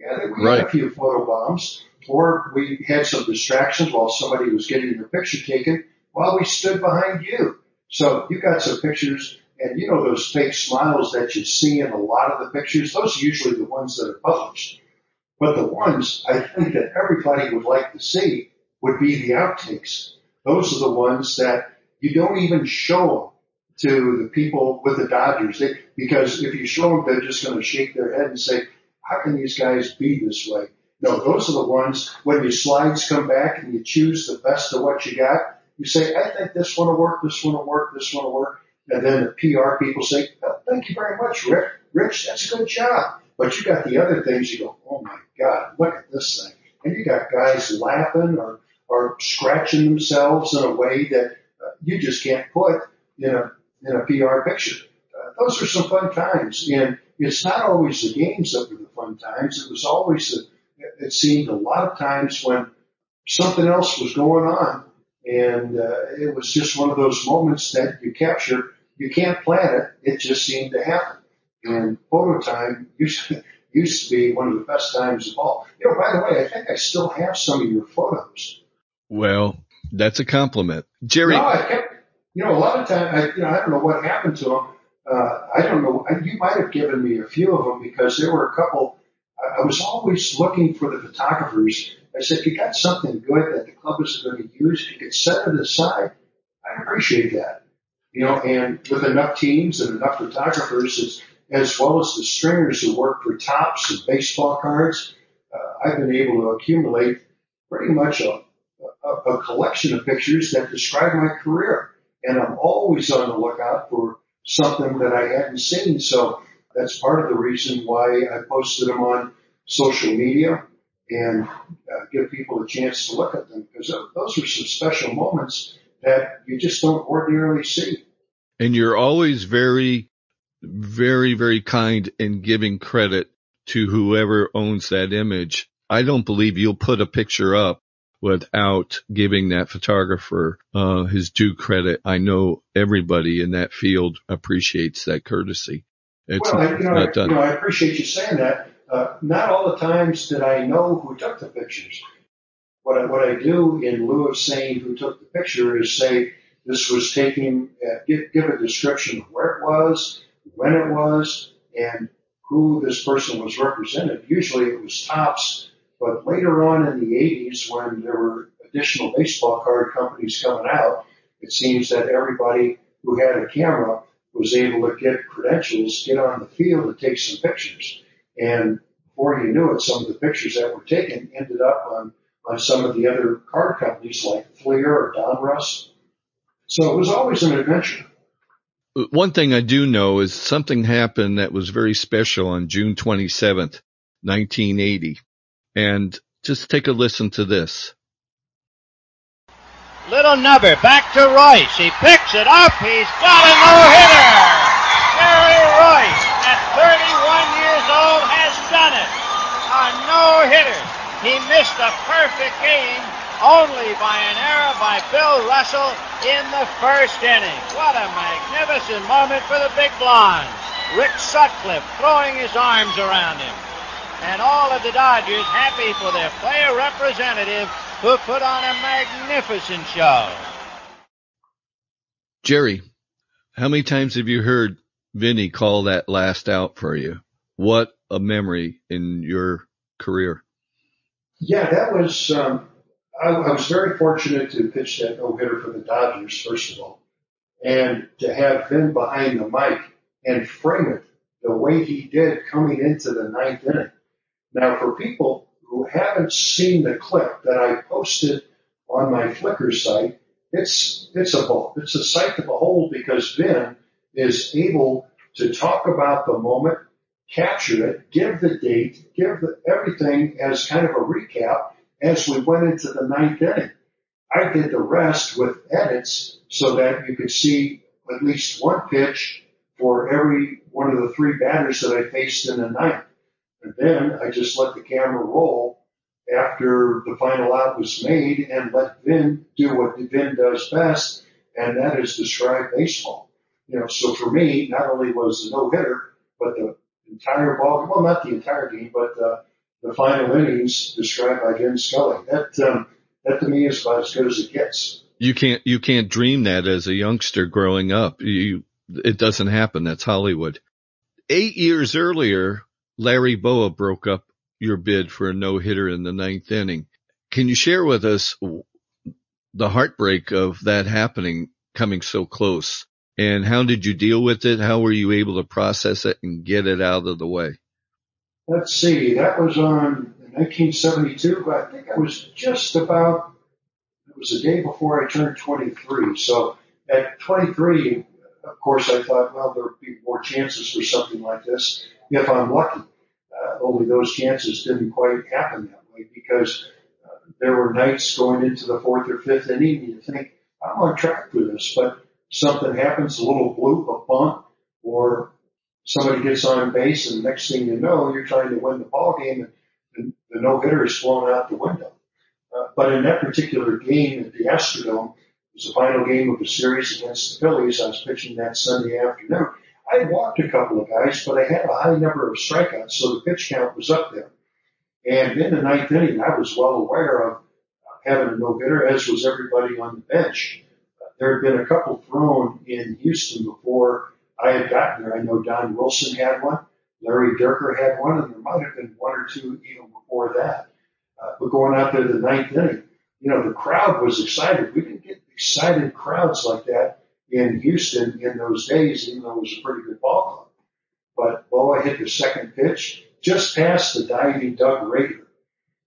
Yeah, we right. had a few photo bombs, or we had some distractions while somebody was getting their picture taken while we stood behind you. So you got some pictures and you know those fake smiles that you see in a lot of the pictures, those are usually the ones that are published. But the ones I think that everybody would like to see would be the outtakes. Those are the ones that you don't even show to the people with the Dodgers they, because if you show them, they're just going to shake their head and say, how can these guys be this way? No, those are the ones when your slides come back and you choose the best of what you got you say, I think this one will work, this one will work, this one will work. and then the PR people say, oh, "Thank you very much, Rick. Rich, that's a good job." But you got the other things. You go, "Oh my God, look at this thing!" And you got guys laughing or or scratching themselves in a way that uh, you just can't put in a in a PR picture. Uh, those are some fun times, and it's not always the games that were times. It was always the, it seemed a lot of times when something else was going on, and uh, it was just one of those moments that you capture. You can't plan it; it just seemed to happen. And photo time used to, used to be one of the best times of all. You know, by the way, I think I still have some of your photos. Well, that's a compliment, Jerry. No, I kept, you know, a lot of time, I, you know, I don't know what happened to them. Uh, I don't know. You might have given me a few of them because there were a couple. I was always looking for the photographers. I said, if you got something good that the club is going to use, if you could set it aside, I'd appreciate that. You know, and with enough teams and enough photographers, as, as well as the stringers who work for Topps and baseball cards, uh, I've been able to accumulate pretty much a, a, a collection of pictures that describe my career. And I'm always on the lookout for something that I hadn't seen. So that's part of the reason why I posted them on social media and uh, give people a chance to look at them because those are some special moments that you just don't ordinarily see. And you're always very, very, very kind in giving credit to whoever owns that image. I don't believe you'll put a picture up without giving that photographer uh, his due credit. I know everybody in that field appreciates that courtesy. It's well, I, you, know, I, you know, I appreciate you saying that. Uh, not all the times did I know who took the pictures. What I, what I do in lieu of saying who took the picture is say this was taken, uh, give, give a description of where it was, when it was, and who this person was represented. Usually it was Topps but later on in the 80s, when there were additional baseball card companies coming out, it seems that everybody who had a camera was able to get credentials, get on the field and take some pictures. And before you knew it, some of the pictures that were taken ended up on, on some of the other card companies like Fleer or Donruss. So it was always an adventure. One thing I do know is something happened that was very special on June 27th, 1980. And just take a listen to this. Little Nubber back to Reuss. He picks it up. He's got a no-hitter. Jerry Reuss at 31 years old has done it. A no-hitter. He missed a perfect game only by an error by Bill Russell in the first inning. What a magnificent moment for the big blondes. Rick Sutcliffe throwing his arms around him and all of the Dodgers happy for their player representative who put on a magnificent show. Jerry, how many times have you heard Vinny call that last out for you? What a memory in your career. Yeah, that was, um, I, I was very fortunate to pitch that no hitter for the Dodgers, first of all, and to have Vin behind the mic and frame it the way he did coming into the ninth inning. Now, for people who haven't seen the clip that I posted on my Flickr site, it's it's a it's a sight to behold because Vin is able to talk about the moment, capture it, give the date, give the, everything as kind of a recap as we went into the ninth inning. I did the rest with edits so that you could see at least one pitch for every one of the three batters that I faced in the ninth. And then I just let the camera roll after the final out was made and let Vin do what Vin does best, and that is describe baseball. You know, so for me, not only was the no hitter, but the entire ball, well, not the entire game, but uh, the final innings described by Vin Scully. That, um, that to me is about as good as it gets. You can't, you can't dream that as a youngster growing up. You, it doesn't happen. That's Hollywood. Eight years earlier, Larry Bowa broke up your bid for a no hitter in the ninth inning. Can you share with us the heartbreak of that happening coming so close? And how did you deal with it? How were you able to process it and get it out of the way? Let's see. That was on 1972. but I think I was just about, it was the day before I turned 23. So at 23, of course, I thought, well, there would be more chances for something like this if I'm lucky. Uh, only those chances didn't quite happen that way because uh, there were nights going into the fourth or fifth inning you think, I'm on track for this, but something happens, a little bloop, a bunt, or somebody gets on base and the next thing you know, you're trying to win the ball game and the no hitter is flown out the window. Uh, but in that particular game at the Astrodome, it was the final game of the series against the Phillies. I was pitching that Sunday afternoon. I walked a couple of guys, but I had a high number of strikeouts, so the pitch count was up there. And in the ninth inning, I was well aware of having a no hitter, as was everybody on the bench. There had been a couple thrown in Houston before I had gotten there. I know Don Wilson had one, Larry Dierker had one, and there might have been one or two even before that. Uh, but going out there the ninth inning, you know, the crowd was excited. We didn't get excited crowds like that in Houston in those days, even though it was a pretty good ball club. But Bowa hit the second pitch just past the diving Doug Rader.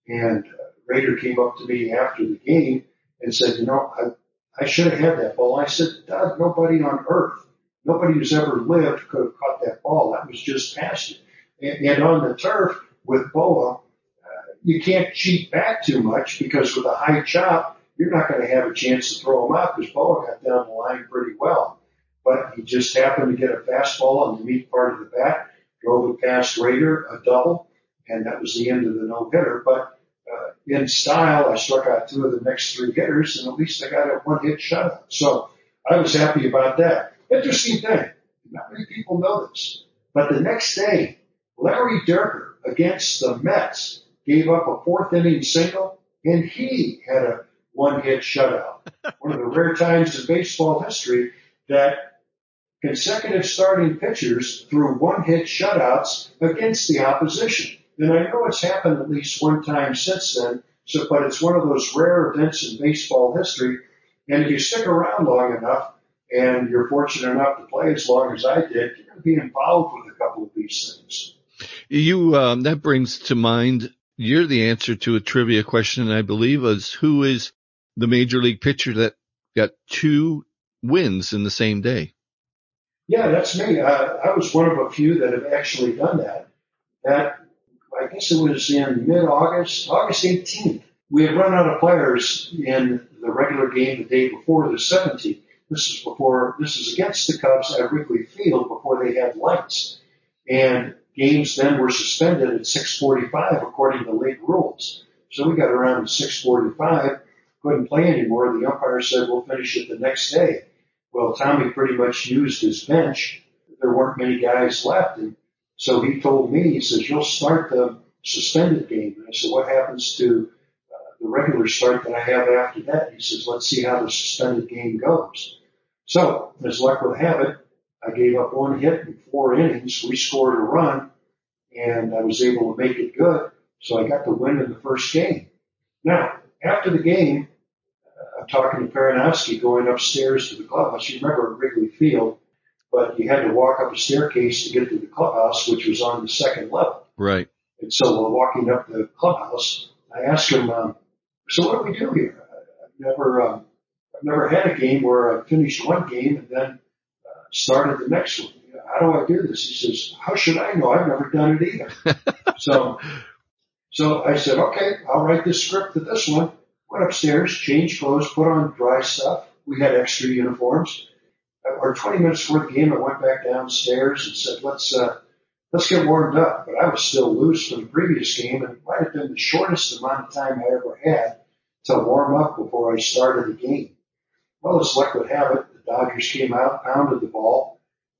And uh, Rader came up to me after the game and said, you know, I, I should have had that ball. I said, Doug, nobody on earth, nobody who's ever lived could have caught that ball. That was just past you. And, and on the turf with Bowa, uh, you can't cheat back too much because with a high chop, you're not going to have a chance to throw him out because Bowa got down the line pretty well. But he just happened to get a fastball on the meat part of the bat, drove it past Rader, a double, and that was the end of the no hitter. But uh, in style, I struck out two of the next three hitters, and at least I got a one hit shutout. So I was happy about that. Interesting thing. Not many people know this. But the next day, Larry Dierker against the Mets gave up a fourth inning single, and he had a one hit shutout. One of the rare times in baseball history that consecutive starting pitchers threw one hit shutouts against the opposition. And I know it's happened at least one time since then, so, but it's one of those rare events in baseball history. And if you stick around long enough and you're fortunate enough to play as long as I did, you're going to be involved with a couple of these things. You, um, that brings to mind, you're the answer to a trivia question, I believe, is who is the major league pitcher that got two wins in the same day. Yeah, that's me. Uh, I was one of a few that have actually done that. That I guess it was in mid-August, August 18th. We had run out of players in the regular game the day before the 17th. This is before, this is against the Cubs at Wrigley Field before they had lights. And games then were suspended at 645 according to league rules. So we got around to 645 couldn't play anymore. The umpire said, we'll finish it the next day. Well, Tommy pretty much used his bench. There weren't many guys left. And so he told me, he says, you'll start the suspended game. And I said, what happens to uh, the regular start that I have after that? He says, let's see how the suspended game goes. So as luck would have it, I gave up one hit in four innings. We scored a run and I was able to make it good. So I got the win in the first game. Now, after the game, I'm talking to Perranoski going upstairs to the clubhouse. You remember at Wrigley Field, but you had to walk up a staircase to get to the clubhouse, which was on the second level. Right. And so while walking up the clubhouse, I asked him, um, so what do we do here? I've never, um, I've never had a game where I finished one game and then uh, started the next one. How do I do this? He says, how should I know? I've never done it either. so, so I said, okay, I'll write this script to this one. Went upstairs, changed clothes, put on dry stuff. We had extra uniforms. Or 20 minutes before the game, I went back downstairs and said, let's, uh, let's get warmed up. But I was still loose from the previous game and it might have been the shortest amount of time I ever had to warm up before I started the game. Well, as luck would have it, the Dodgers came out, pounded the ball,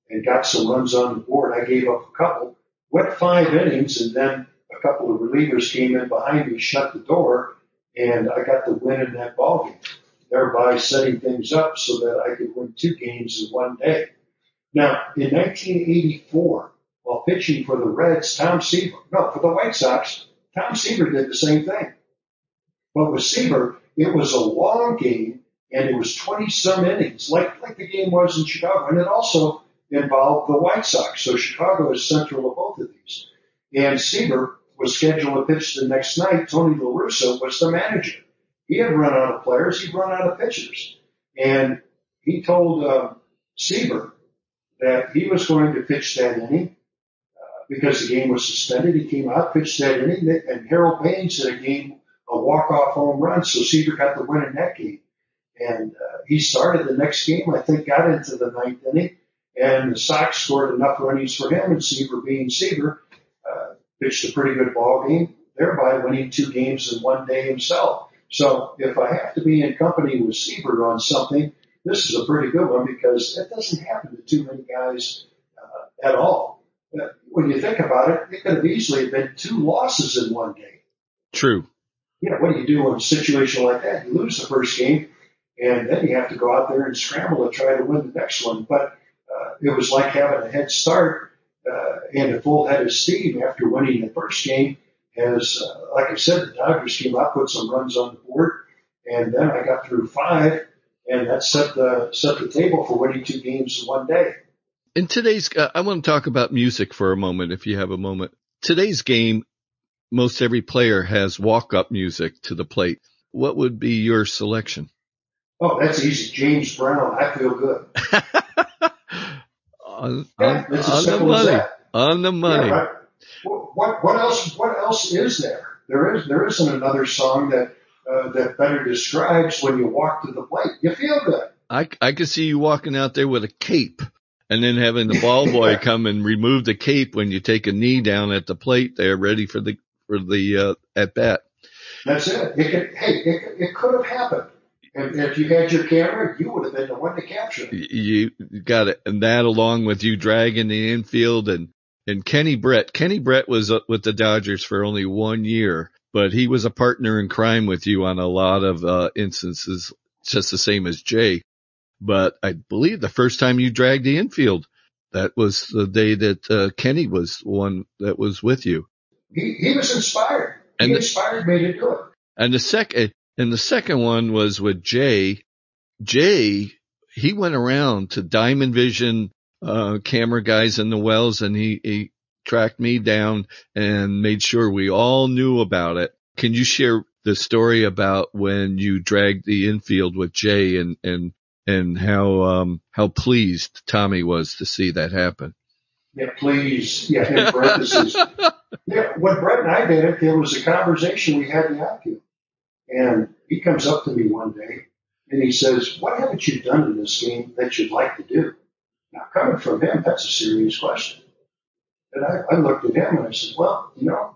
and got some runs on the board. I gave up a couple, went five innings, and then a couple of relievers came in behind me, shut the door, and I got the win in that ball game, thereby setting things up so that I could win two games in one day. Now, in 1984, while pitching for the Reds, Tom Seaver, no, for the White Sox, Tom Seaver did the same thing. But with Seaver, it was a long game and it was 20 some innings, like, like the game was in Chicago. And it also involved the White Sox. So Chicago is central to both of these. And Seaver was scheduled to pitch the next night, Tony La Russa was the manager. He had run out of players. He'd run out of pitchers. And he told uh, Seaver, that he was going to pitch that inning uh, because the game was suspended. He came out, pitched that inning, and Harold Baines hit a game, a walk-off home run, so Seaver got the win in that game. And uh, he started the next game, I think, got into the ninth inning, and the Sox scored enough runs for him, and Seaver being Seaver, pitched a pretty good ball game, thereby winning two games in one day himself. So if I have to be in company with Seaver on something, this is a pretty good one because that doesn't happen to too many guys uh, at all. When you think about it, it could have easily been two losses in one day. True. You know, what do you do in a situation like that? You lose the first game, and then you have to go out there and scramble to try to win the next one. But uh, it was like having a head start uh, and a full head of steam after winning the first game. As uh, like I said, the Dodgers came out, put some runs on the board, and then I got through five and that set the set the table for winning two games in one day. In today's, uh, I want to talk about music for a moment, if you have a moment. Today's game, most every player has walk-up music to the plate. What would be your selection? Oh, that's easy. James Brown. I feel good. on, yeah, on, on the money. On the money. Yeah, right? What what else? What else is there? There is there isn't another song that uh, that better describes when you walk to the plate. You feel good. I, I could see you walking out there with a cape and then having the ball boy come and remove the cape when you take a knee down at the plate there ready for the, for the, uh, at bat. That's it. It could, hey, it, it could have happened. And if you had your camera, you would have been the one to capture it. You got it. And that along with you dragging the infield and, and Kenny Brett. Kenny Brett was uh, with the Dodgers for only one year but he was a partner in crime with you on a lot of uh, instances, just the same as Jay. But I believe the first time you dragged the infield, that was the day that uh, Kenny was one that was with you. He, he was inspired. He and inspired me to do it. And the second, and the second one was with Jay. Jay, he went around to Diamond Vision, uh, camera guys in the wells and he, he tracked me down and made sure we all knew about it. Can you share the story about when you dragged the infield with Jay and, and, and how, um, how pleased Tommy was to see that happen? Yeah, please. Yeah, in parentheses. yeah, when Brett and I did it, there was a conversation we had in the outfield. And he comes up to me one day and he says, what haven't you done in this game that you'd like to do? Now coming from him, that's a serious question. And I, I looked at him and I said, well, you know,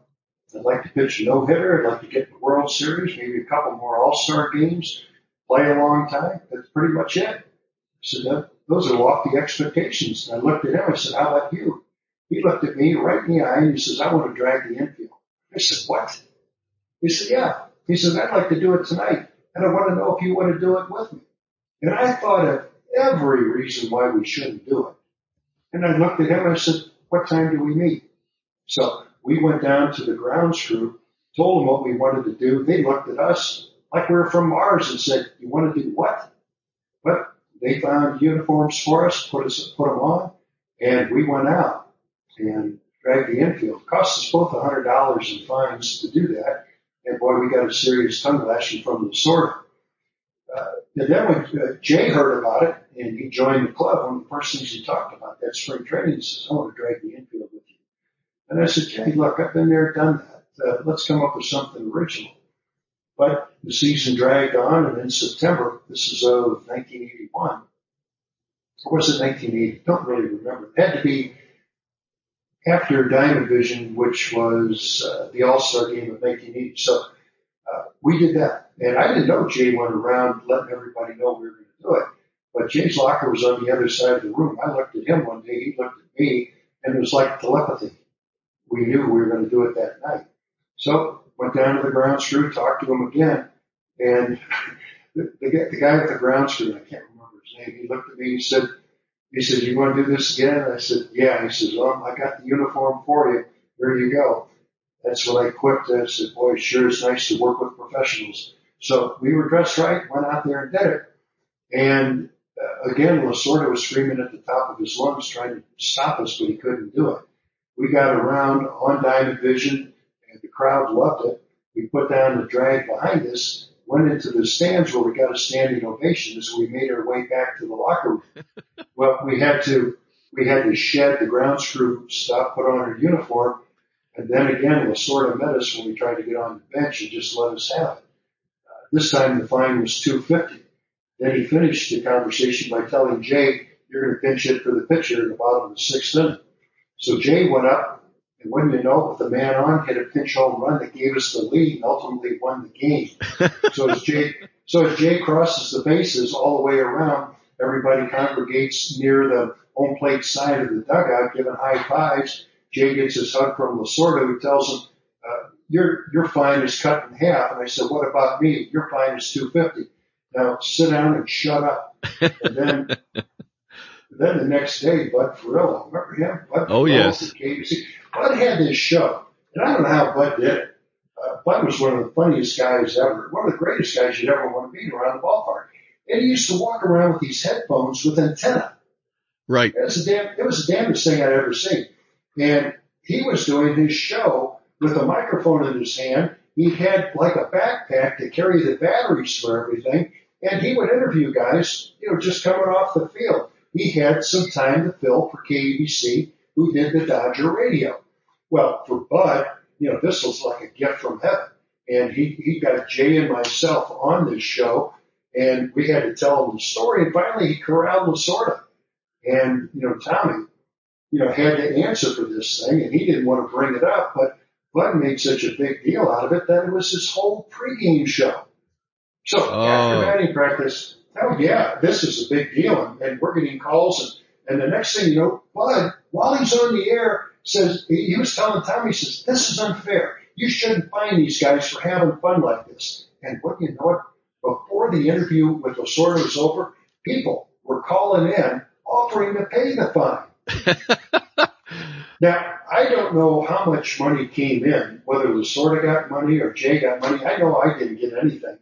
I'd like to pitch a no hitter. I'd like to get the World Series, maybe a couple more All Star games, play a long time. That's pretty much it. I said, that, those are lofty expectations. And I looked at him. I said, how about you? He looked at me right in the eye and he says, I want to drag the infield. I said, what? He said, yeah. He says, I'd like to do it tonight. And I want to know if you want to do it with me. And I thought of every reason why we shouldn't do it. And I looked at him and I said, what time do we meet? So we went down to the grounds crew, told them what we wanted to do. They looked at us like we were from Mars and said, you want to do what? But they found uniforms for us, put us, put them on, and we went out and dragged the infield. It cost us both a hundred dollars in fines to do that. And boy, we got a serious tongue lashing from Lasorda. Uh, and then when uh, Jay heard about it and he joined the club, one of the first things he talked about that spring training, he says, I want to drag the infield with you. And I said, Jay, look, I've been there, done that. Uh, let's come up with something original. But the season dragged on and in September, this is of 1981, or was it 1980? Don't really remember. It had to be after Diamond Vision, which was uh, the All-Star game of 1980. So uh, we did that. And I didn't know Jay went around letting everybody know we were going to do it. But Jay's locker was on the other side of the room. I looked at him one day, he looked at me, and it was like telepathy. We knew we were going to do it that night. So went down to the ground crew, talked to him again, and the, the, the guy at the ground crew, I can't remember his name, he looked at me and said, he said, you want to do this again? I said, yeah. He says, well, I got the uniform for you. There you go. That's when I quit. I said, boy, it sure is nice to work with professionals. So we were dressed right, went out there and did it. And uh, again, Lasorda was screaming at the top of his lungs trying to stop us, but he couldn't do it. We got around on Diamond Vision and the crowd loved it. We put down the drag behind us, went into the stands where we got a standing ovation as we made our way back to the locker room. well, we had to, we had to shed the ground screw stuff, put on our uniform, and then again, Lasorda met us when we tried to get on the bench and just let us have it. Uh, this time the fine was 250. Then he finished the conversation by telling Jay, you're going to pinch hit for the pitcher in the bottom of the sixth inning. So Jay went up and wouldn't you know, with the man on, hit a pinch home run that gave us the lead and ultimately won the game. so as Jay, so as Jay crosses the bases all the way around, everybody congregates near the home plate side of the dugout, giving high fives. Jay gets his hug from Lasorda, who tells him, uh, "Your your fine is cut in half." And I said, "What about me? Your fine is two fifty. Now sit down and shut up." And then then the next day, Bud Furillo, remember him? Bud oh yes. Bud had this show, and I don't know how Bud did it. Uh, Bud was one of the funniest guys ever, one of the greatest guys you'd ever want to meet around the ballpark. And he used to walk around with these headphones with antenna. Right. It was, damn, it was the damnedest thing I'd ever seen. And he was doing his show with a microphone in his hand. He had like a backpack to carry the batteries for everything. And he would interview guys, you know, just coming off the field. He had some time to fill for KABC who did the Dodger radio. Well, for Bud, you know, this was like a gift from heaven. And he, he got Jay and myself on this show and we had to tell him the story. And finally he corralled Lasorda. And, you know, Tommy, you know, had to answer for this thing and he didn't want to bring it up, but Bud made such a big deal out of it that it was his whole pregame show. So oh. after batting practice, oh yeah, this is a big deal. And, and we're getting calls and and the next thing you know, Bud, while he's on the air, says he was telling Tommy, he says, "This is unfair. You shouldn't fine these guys for having fun like this." And what you know what? Before the interview with Lasorda was over, people were calling in offering to pay the fine. now, I don't know how much money came in, whether Lasorda got money or Jay got money. I know I didn't get anything.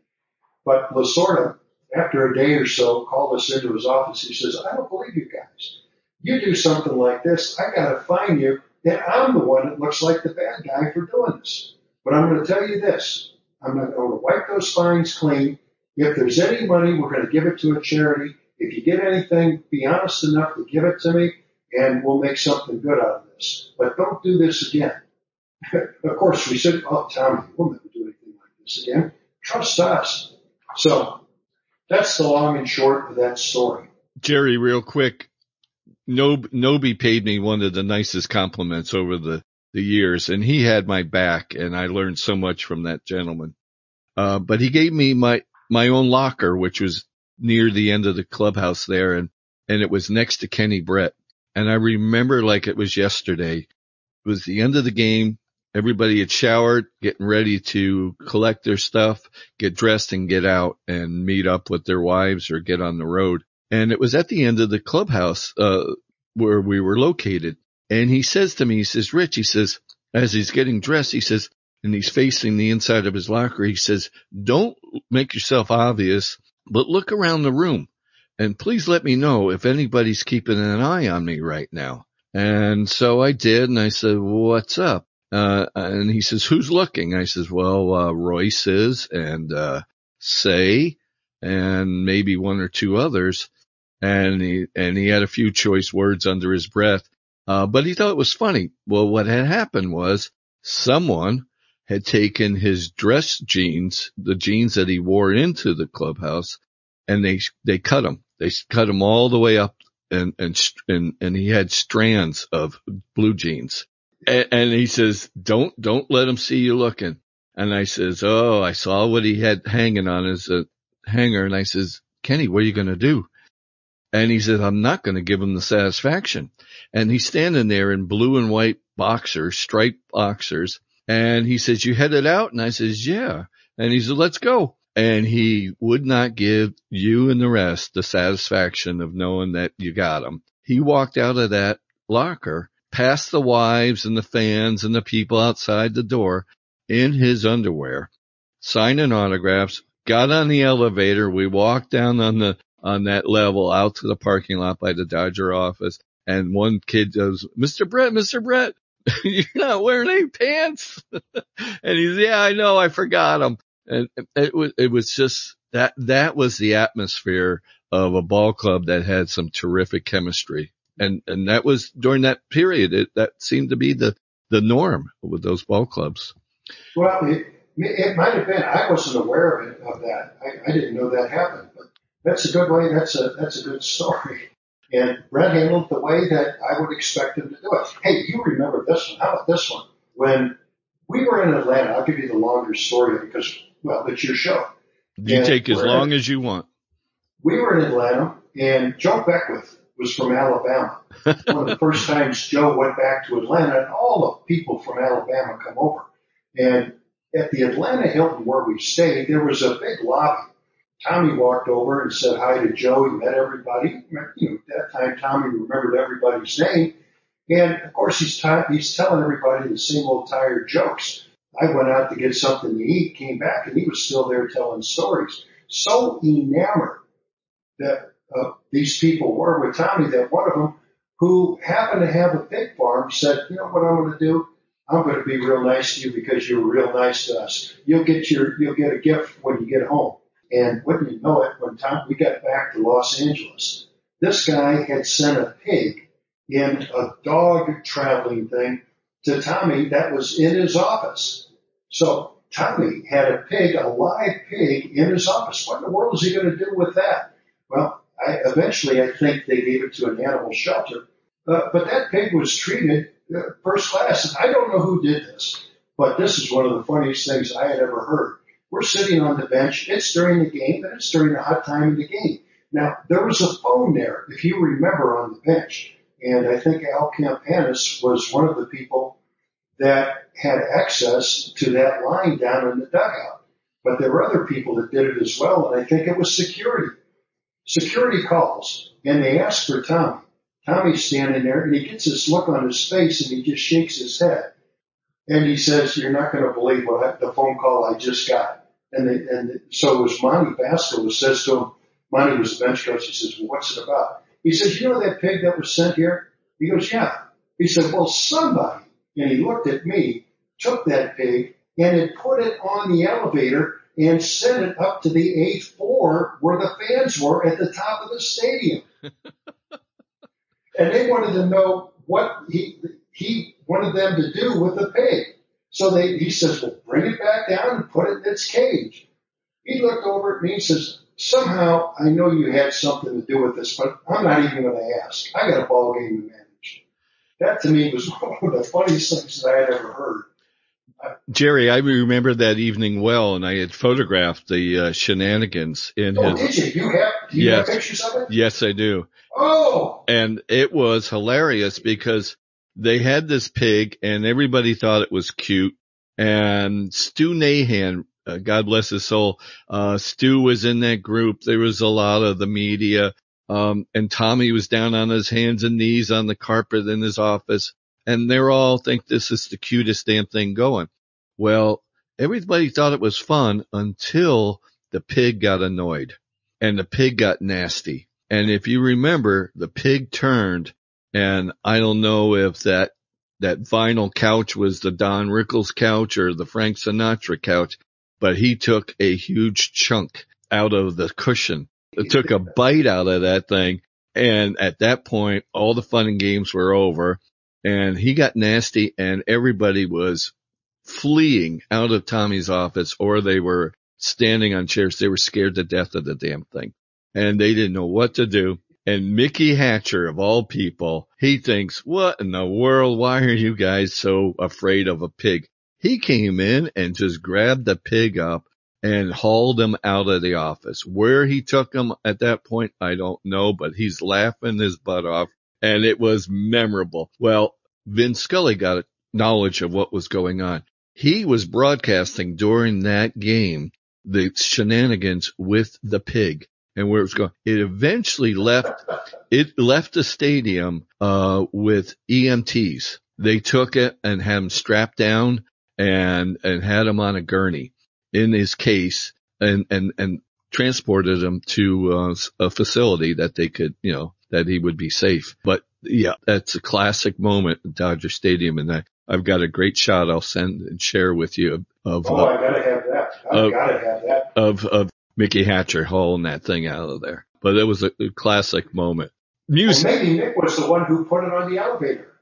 But Lasorda after a day or so, called us into his office. He says, I don't believe you guys. You do something like this, I got to fine you, and I'm the one that looks like the bad guy for doing this. But I'm going to tell you this. I'm going to wipe those fines clean. If there's any money, we're going to give it to a charity. If you get anything, be honest enough to give it to me, and we'll make something good out of this. But don't do this again. of course, we said, oh, Tommy, we'll never do anything like this again. Trust us. So that's the long and short of that story. Jerry, real quick, Nob, Noby paid me one of the nicest compliments over the, the years and he had my back and I learned so much from that gentleman. Uh, but he gave me my, my own locker, which was near the end of the clubhouse there and, and it was next to Kenny Brett. And I remember like it was yesterday. It was the end of the game. Everybody had showered, getting ready to collect their stuff, get dressed and get out and meet up with their wives or get on the road. And it was at the end of the clubhouse, uh, where we were located. And he says to me, he says, Rich, he says, as he's getting dressed, he says, and he's facing the inside of his locker, he says, don't make yourself obvious, but look around the room and please let me know if anybody's keeping an eye on me right now. And so I did. And I said, what's up? Uh, and he says, who's looking? I says, well, uh, Reuss is and, uh, Cey and maybe one or two others. And he, and he had a few choice words under his breath. Uh, but he thought it was funny. Well, what had happened was someone had taken his dress jeans, the jeans that he wore into the clubhouse, and they, they cut them. They cut them all the way up and, and, and, and he had strands of blue jeans and, he says, don't, don't let him see you looking. And I says, Oh, I saw what he had hanging on his uh, hanger. And I says, Kenny, what are you going to do? And he says, I'm not going to give him the satisfaction. And he's standing there in blue and white boxers, striped boxers. And he says, you headed out? And I says, yeah. And he said, let's go. And he would not give you and the rest the satisfaction of knowing that you got him. He walked out of that locker past the wives and the fans and the people outside the door in his underwear, signing autographs, got on the elevator. We walked down on the, on that level out to the parking lot by the Dodger office. And one kid goes, Mr. Brett, Mr. Brett, you're not wearing any pants. and he's, yeah, I know. I forgot them. And it was, it was just that, that was the atmosphere of a ball club that had some terrific chemistry And, and that was during that period. It, that seemed to be the, the norm with those ball clubs. Well, it, it might have been. I wasn't aware of it, of that. I, I didn't know that happened, but that's a good way. That's a, that's a good story. And Brett handled the way that I would expect him to do it. Hey, you remember this one. How about this one? When we were in Atlanta, I'll give you the longer story because, well, it's your show. You and take as long in, as you want. We were in Atlanta and Joe Beckwith was from Alabama. One of the first times Joe went back to Atlanta and all the people from Alabama come over. And at the Atlanta Hilton where we stayed, there was a big lobby. Tommy walked over and said hi to Joe. He met everybody. You know, at that time, Tommy remembered everybody's name. And of course, he's, t- he's telling everybody the same old tired jokes. I went out to get something to eat, came back, and he was still there telling stories. So enamored that uh, these people were with Tommy that one of them, who happened to have a pig farm, said, "You know what I'm going to do? I'm going to be real nice to you because you were real nice to us. You'll get your you'll get a gift when you get home." And wouldn't you know it, when Tom, we got back to Los Angeles, this guy had sent a pig in a dog traveling thing to Tommy that was in his office. So Tommy had a pig, a live pig in his office. What in the world is he going to do with that? Well, I, eventually I think they gave it to an animal shelter. Uh, but that pig was treated uh, first class. And I don't know who did this, but this is one of the funniest things I had ever heard. We're sitting on the bench. It's during the game and it's during the hot time of the game. Now, there was a phone there, if you remember, on the bench. And I think Al Campanis was one of the people that had access to that line down in the dugout. But there were other people that did it as well, and I think it was security. Security calls, and they ask for Tommy. Tommy's standing there, and he gets this look on his face, and he just shakes his head. And he says, you're not going to believe what I, the phone call I just got. And, they, and so it was Monty Basgall who says to him, Monty was the bench coach. He says, well, what's it about? He says, you know that pig that was sent here? He goes, yeah. He said, well, somebody, and he looked at me, took that pig and had put it on the elevator and sent it up to the eighth floor where the fans were at the top of the stadium. and they wanted to know what he, he wanted them to do with the pig. So they, he says, well, bring it back down and put it in its cage. He looked over at me and says, somehow I know you had something to do with this, but I'm not even going to ask. I got a ball game to manage. That to me was one of the funniest things that I had ever heard. Jerry, I remember that evening well, and I had photographed the uh, shenanigans in oh, his. did you? You have, do you yes, have pictures of it? Yes, I do. Oh! And it was hilarious because they had this pig and everybody thought it was cute. And Stu Nahan, uh, God bless his soul, uh, Stu was in that group. There was a lot of the media. Um, and Tommy was down on his hands and knees on the carpet in his office. And they're all think this is the cutest damn thing going. Well, everybody thought it was fun until the pig got annoyed and the pig got nasty. And if you remember, the pig turned and I don't know if that, that vinyl couch was the Don Rickles couch or the Frank Sinatra couch, but he took a huge chunk out of the cushion. It took a bite out of that thing. And at that point, all the fun and games were over and he got nasty and everybody was fleeing out of Tommy's office or they were standing on chairs. They were scared to death of the damn thing and they didn't know what to do. And Mickey Hatcher of all people, he thinks, what in the world? Why are you guys so afraid of a pig? He came in and just grabbed the pig up and hauled him out of the office. Where he took him at that point, I don't know, but he's laughing his butt off and it was memorable. Well, Vin Scully got knowledge of what was going on. He was broadcasting during that game the shenanigans with the pig and where it was going. It eventually left, it left the stadium, uh, with EMTs. They took it and had him strapped down and, and had him on a gurney in his case and, and, and transported him to uh, a facility that they could, you know, that he would be safe. But yeah, that's a classic moment at Dodger Stadium. And I, I've got a great shot I'll send and share with you of, oh, uh, I gotta have that. I of, gotta have that. Of, of Mickey Hatcher hauling that thing out of there. But it was a, a classic moment. Music. Well, maybe Nick was the one who put it on the elevator.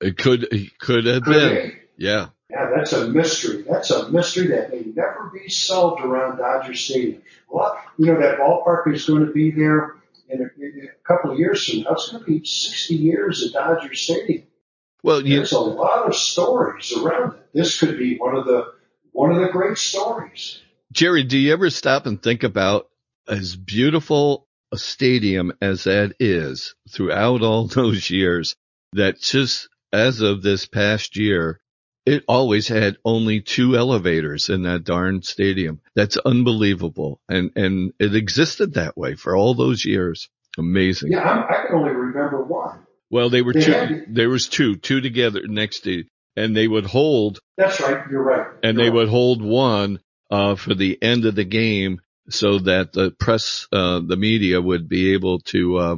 It could it could have Could been. be. Yeah. Yeah, that's a mystery. That's a mystery that may never be solved around Dodger Stadium. Well, you know, that ballpark is going to be there in a, in a couple of years from now. It's going to be 60 years at Dodger Stadium. Well, you There's a lot of stories around it. This could be one of the one of the great stories. Jerry, do you ever stop and think about as beautiful a stadium as that is throughout all those years that just as of this past year, it always had only two elevators in that darn stadium. That's unbelievable. And, and it existed that way for all those years. Amazing. Yeah, I'm, I can only remember one. Well, they were They two, there was two, two together next to, and they would hold That's right. You're right. and You're they right. would hold one uh, for the end of the game so that the press, uh, the media would be able to uh,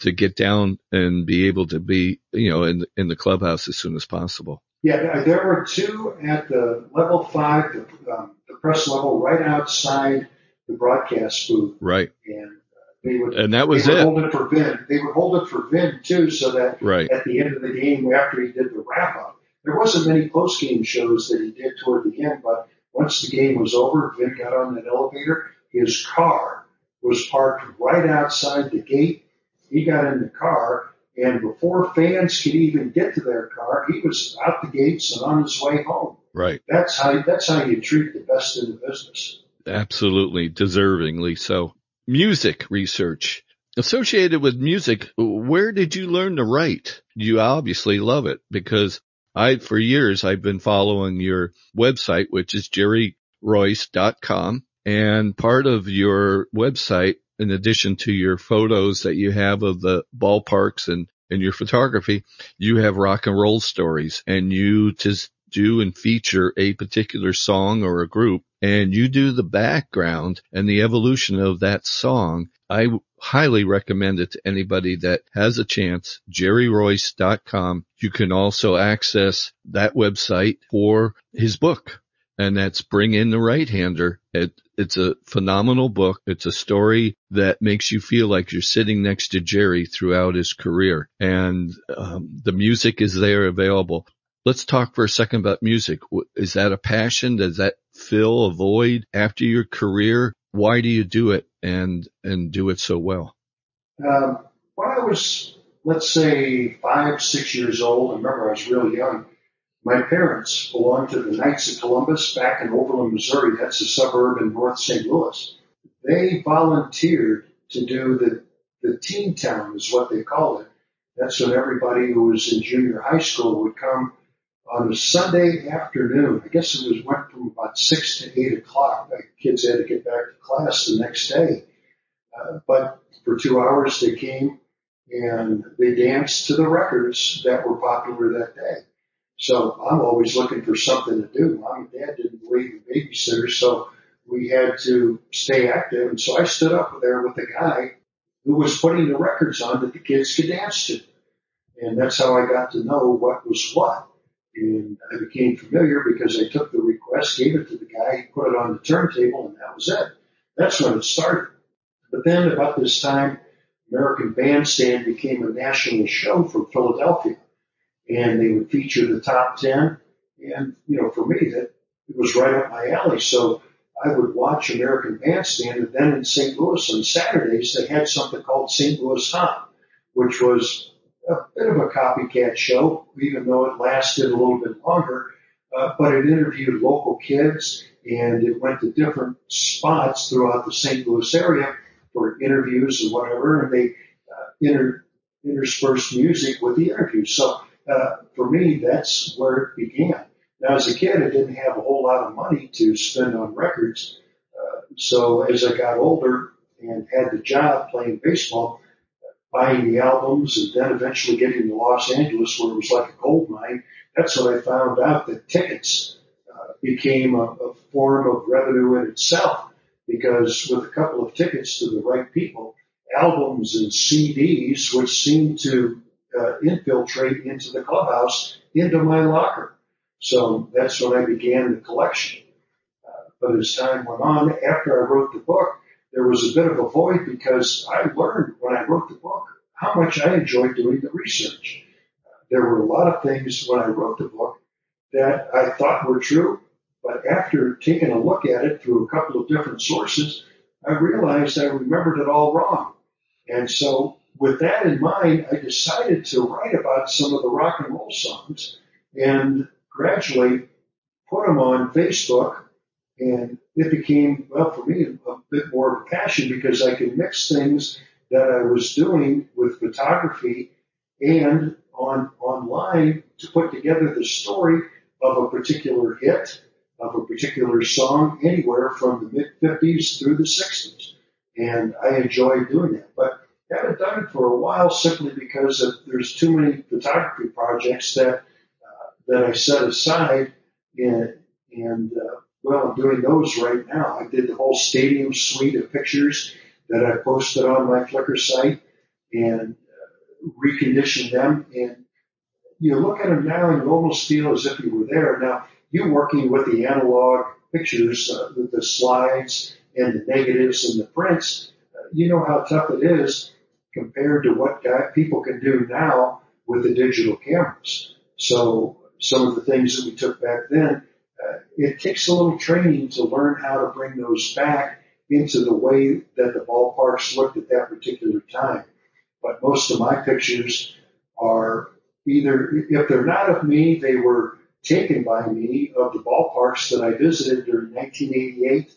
to get down and be able to be, you know, in in the clubhouse as soon as possible. Yeah, there were two at the level five, the, um, the press level, right outside the broadcast booth, Right, and uh, they would and that was it. hold it for Vin. They would hold it for Vin too, so that Right, at the end of the game, after he did the wrap up, there wasn't many post game shows that he did toward the end. But once the game was over, Vin got on that elevator. His car was parked right outside the gate. He got in the car, and before fans could even get to their car, he was out the gates and on his way home. right, That's how that's how you treat the best in the business. absolutely, deservingly so. Music research associated with music. Where did you learn to write? You obviously love it because I, for years, I've been following your website, which is jerryreuss.com. And part of your website, in addition to your photos that you have of the ballparks and, and your photography, you have rock and roll stories and you just do and feature a particular song or a group and you do the background and the evolution of that song. I highly recommend it to anybody that has a chance. JerryReuss.com. You can also access that website for his book and that's Bring in the Right Hander. It, it's a phenomenal book. It's a story that makes you feel like you're sitting next to Jerry throughout his career and um, the music is there available. Let's talk for a second about music. Is that a passion? Does that fill a void after your career? Why do you do it and, and do it so well? Um, when I was, let's say, five, six years old, I remember I was real young. My parents belonged to the Knights of Columbus back in Overland, Missouri. That's a suburb in North St. Louis. They volunteered to do the, the teen town is what they call it. That's when everybody who was in junior high school would come on a Sunday afternoon. I guess it was went from about six to eight o'clock. The kids had to get back to class the next day. Uh, but for two hours they came and they danced to the records that were popular that day. So I'm always looking for something to do. Mom and dad didn't believe in babysitters, so we had to stay active. And so I stood up there with a guy who was putting the records on that the kids could dance to. And that's how I got to know what was what. And I became familiar because I took the request, gave it to the guy, he put it on the turntable, and that was it. That's when it started. But then about this time, American Bandstand became a national show from Philadelphia. And they would feature the top 10. And, you know, for me, that it was right up my alley. So I would watch American Bandstand. And then in St. Louis on Saturdays, they had something called St. Louis Hot, which was a bit of a copycat show, even though it lasted a little bit longer. Uh, but it interviewed local kids and it went to different spots throughout the St. Louis area for interviews and whatever. And they uh, inter- interspersed music with the interviews. So uh, for me, that's where it began. Now, as a kid, I didn't have a whole lot of money to spend on records. Uh, so as I got older and had the job playing baseball, buying the albums and then eventually getting to Los Angeles where it was like a gold mine, that's when I found out that tickets uh, became a, a form of revenue in itself because with a couple of tickets to the right people, albums and CDs, which seemed to uh, infiltrate into the clubhouse, into my locker. So that's when I began the collection. Uh, but as time went on, after I wrote the book, there was a bit of a void because I learned when I wrote the book, how much I enjoyed doing the research. There were a lot of things when I wrote the book that I thought were true, but after taking a look at it through a couple of different sources, I realized I remembered it all wrong. And so with that in mind, I decided to write about some of the rock and roll songs and gradually put them on Facebook. And it became, well, for me, a bit more of a passion because I could mix things that I was doing with photography and on online to put together the story of a particular hit, of a particular song, anywhere from the mid 50s through the 60s. And I enjoyed doing that. But haven't done it for a while simply because of, there's too many photography projects that uh, that I set aside, and, and uh, well, I'm doing those right now. I did the whole stadium suite of pictures that I posted on my Flickr site and uh, reconditioned them. And you look at them now and you almost feel as if you were there. Now, you working with the analog pictures, uh, with the slides and the negatives and the prints, you know how tough it is compared to what guy, people can do now with the digital cameras. So some of the things that we took back then, uh, it takes a little training to learn how to bring those back into the way that the ballparks looked at that particular time. But most of my pictures are either, if they're not of me, they were taken by me of the ballparks that I visited during 1988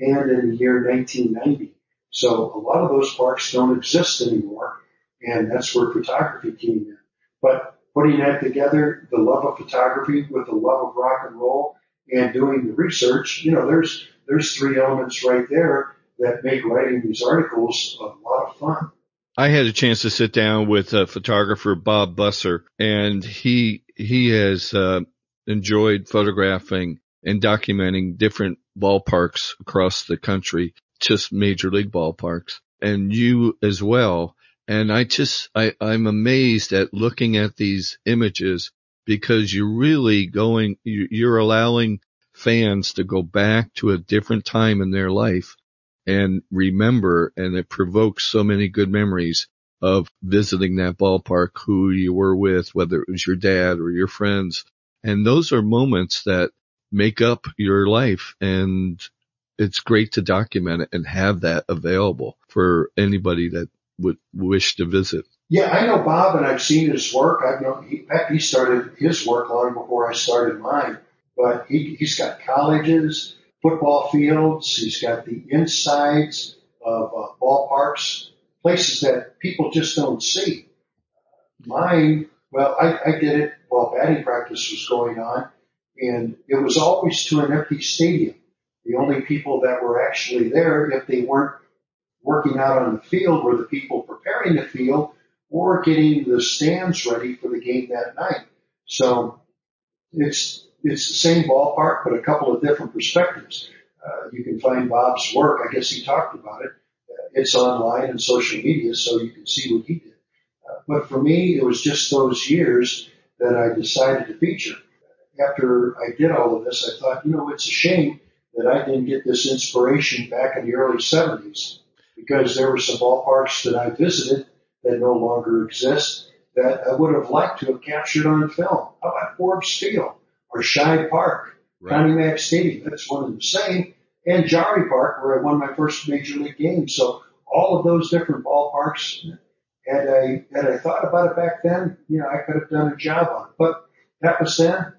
and in the year 1990. So a lot of those parks don't exist anymore, and that's where photography came in. But putting that together, the love of photography with the love of rock and roll and doing the research, you know, there's there's three elements right there that make writing these articles a lot of fun. I had a chance to sit down with a photographer Bob Busser, and he he has uh, enjoyed photographing and documenting different ballparks across the country, just major league ballparks, and you as well. And I just I, I'm amazed at looking at these images because you're really going you're allowing fans to go back to a different time in their life and remember, and it provokes so many good memories of visiting that ballpark, who you were with, whether it was your dad or your friends. And those are moments that make up your life. And it's great to document it and have that available for anybody that would wish to visit. Yeah, I know Bob and I've seen his work. I've known, he, he started his work long before I started mine but he, he's got colleges, football fields, he's got the insides of uh, ballparks, places that people just don't see. Mine, well, I, I did it while batting practice was going on, and it was always to an empty stadium. The only people that were actually there, if they weren't working out on the field, were the people preparing the field or getting the stands ready for the game that night. So it's it's the same ballpark, but a couple of different perspectives. Uh, you can find Bob's work. I guess he talked about it. Uh, it's online and social media, so you can see what he did. Uh, but for me, it was just those years that I decided to feature. After I did all of this, I thought, you know, it's a shame that I didn't get this inspiration back in the early 70s because there were some ballparks that I visited that no longer exist that I would have liked to have captured on film. How about Forbes Field? or Shibe Park, right. Connie Mack Stadium. That's one of the same. And Jarry Park, where I won my first major league game. So all of those different ballparks, had I had I thought about it back then, you know, I could have done a job on it. But that was then.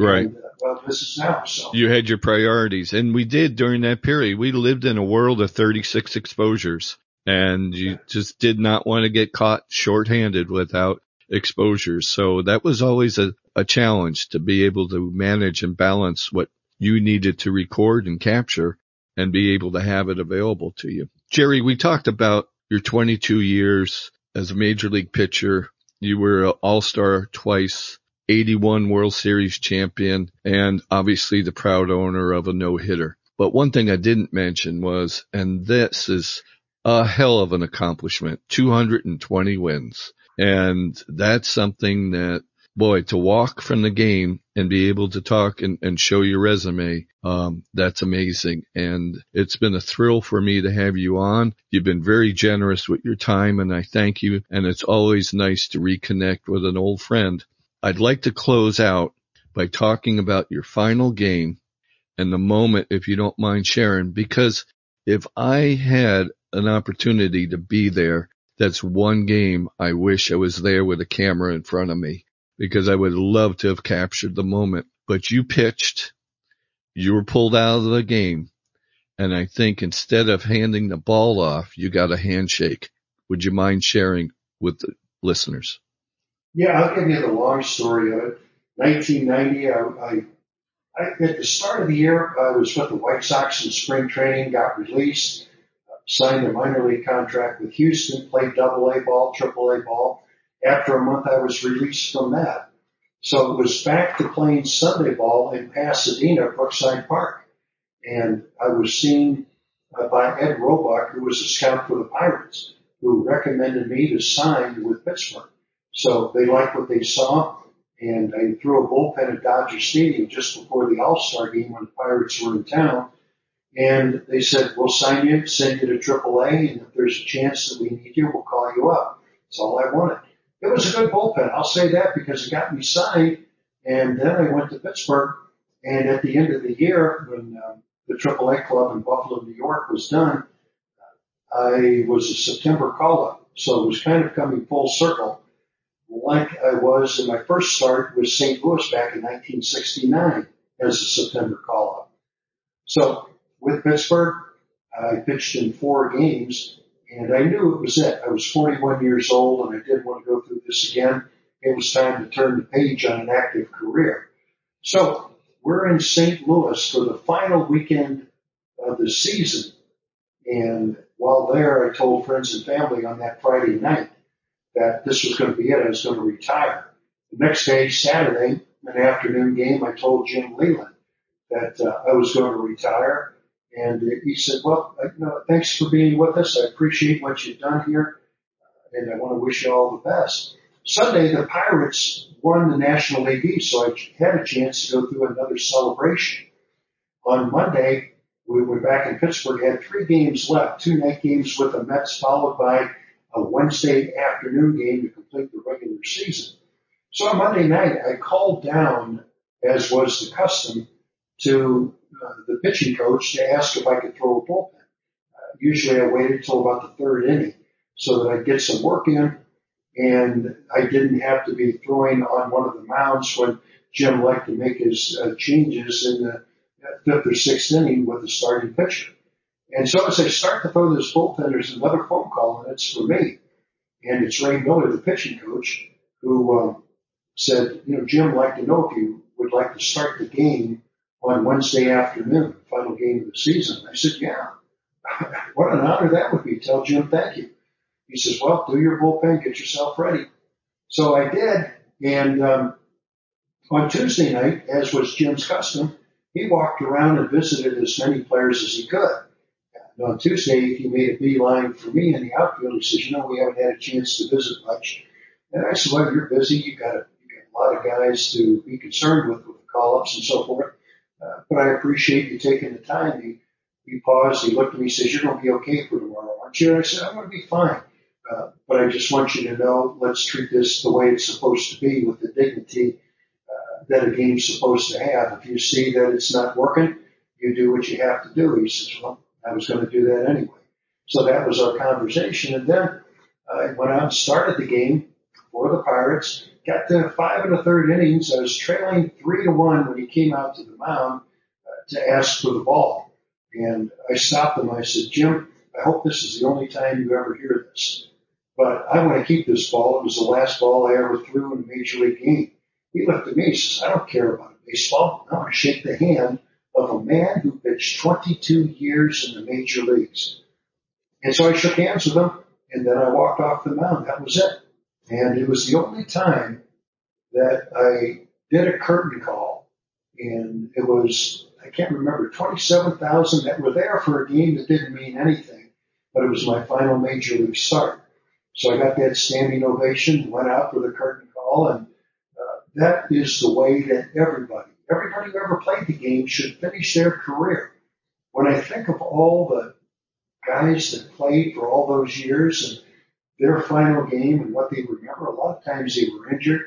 Right. And, uh, this is now. So you had your priorities, and we did during that period. We lived in a world of 36 exposures, and you just did not want to get caught shorthanded without exposures. So that was always a, a challenge to be able to manage and balance what you needed to record and capture and be able to have it available to you. Jerry, we talked about your 22 years as a major league pitcher. You were an all-star twice, 81 World Series champion, and obviously the proud owner of a no-hitter. But one thing I didn't mention was, and this is a hell of an accomplishment, 220 wins. And that's something that boy, to walk from the game and be able to talk and, and show your resume, um, that's amazing. And it's been a thrill for me to have you on. You've been very generous with your time and I thank you. And it's always nice to reconnect with an old friend. I'd like to close out by talking about your final game and the moment, if you don't mind sharing, because if I had an opportunity to be there, that's one game I wish I was there with a camera in front of me because I would love to have captured the moment. But you pitched, you were pulled out of the game. And I think instead of handing the ball off, you got a handshake. Would you mind sharing with the listeners? Yeah, I'll give you the long story of it. 1990, I, I, I, at the start of the year, I was with the White Sox in spring training, got released, signed a minor league contract with Houston, played double A ball, triple A ball, after a month, I was released from that. So it was back to playing Sunday ball in Pasadena, Brookside Park. And I was seen uh, by Ed Roebuck, who was a scout for the Pirates, who recommended me to sign with Pittsburgh. So they liked what they saw, and I threw a bullpen at Dodger Stadium just before the All-Star game when the Pirates were in town. And they said, we'll sign you, send you to AAA, and if there's a chance that we need you, we'll call you up. That's all I wanted it was a good bullpen. I'll say that because it got me signed. And then I went to Pittsburgh. And at the end of the year, when um, the AAA club in Buffalo, New York was done, I was a September call up. So it was kind of coming full circle like I was in my first start with St. Louis back in 1969 as a September call up. So with Pittsburgh, I pitched in four games and I knew it was it. I was 41 years old and I didn't want to go through this again. It was time to turn the page on an active career. So we're in St. Louis for the final weekend of the season. And while there, I told friends and family on that Friday night that this was going to be it. I was going to retire. The next day, Saturday, an afternoon game, I told Jim Leyland that uh, I was going to retire and he said, well, you know, thanks for being with us. I appreciate what you've done here. And I want to wish you all the best. Sunday, the Pirates won the National League so I had a chance to go through another celebration. On Monday, we were back in Pittsburgh, had three games left, two night games with the Mets, followed by a Wednesday afternoon game to complete the regular season. So on Monday night, I called down, as was the custom, to uh, the pitching coach to ask if I could throw a bullpen. Uh, usually I waited till about the third inning so that I'd get some work in and I didn't have to be throwing on one of the mounds when Jim liked to make his uh, changes in the fifth or sixth inning with the starting pitcher. And so as I start to throw this bullpen, there's another phone call and it's for me. And it's Ray Miller, the pitching coach, who um, said, you know, Jim, like to know if you would like to start the game on Wednesday afternoon, final game of the season. I said, yeah, what an honor that would be. Tell Jim thank you. He says, well, do your bullpen, get yourself ready. So I did. And, um, on Tuesday night, as was Jim's custom, he walked around and visited as many players as he could. And on Tuesday, he made a beeline for me in the outfield. He says, you know, we haven't had a chance to visit much. And I said, well, you're busy. You got a, you got a lot of guys to be concerned with, with the call-ups and so forth. Uh, but I appreciate you taking the time. He, he paused, he looked at me, he says, you're going to be okay for tomorrow, aren't you? And I said, I'm going to be fine. Uh, but I just want you to know, let's treat this the way it's supposed to be with the dignity uh, that a game's supposed to have. If you see that it's not working, you do what you have to do. He says, well, I was going to do that anyway. So that was our conversation. And then I went out and started the game for the Pirates got to five and a third innings. I was trailing three to one when he came out to the mound uh, to ask for the ball. And I stopped him. I said, Jim, I hope this is the only time you ever hear this, but I want to keep this ball. It was the last ball I ever threw in a major league game. He looked at me. He says, I don't care about baseball. I want to shake the hand of a man who pitched 22 years in the major leagues. And so I shook hands with him and then I walked off the mound. That was it. And it was the only time that I did a curtain call and it was, I can't remember, 27,000 that were there for a game that didn't mean anything, but it was my final major league start. So I got that standing ovation, went out for the curtain call and uh, that is the way that everybody, everybody who ever played the game should finish their career. When I think of all the guys that played for all those years and their final game and what they remember, a lot of times they were injured.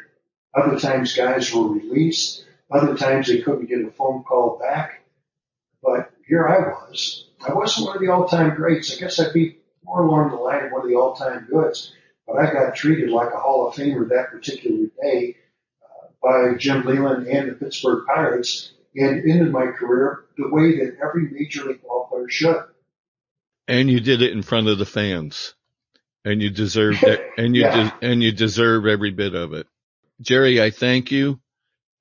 Other times guys were released. Other times they couldn't get a phone call back. But here I was. I wasn't one of the all-time greats. I guess I'd be more along the line of one of the all-time goods. But I got treated like a Hall of Famer that particular day by Jim Leyland and the Pittsburgh Pirates and ended my career the way that every major league ball player should. And you did it in front of the fans. And you deserve it. And you, Yeah. de- and you deserve every bit of it. Jerry, I thank you.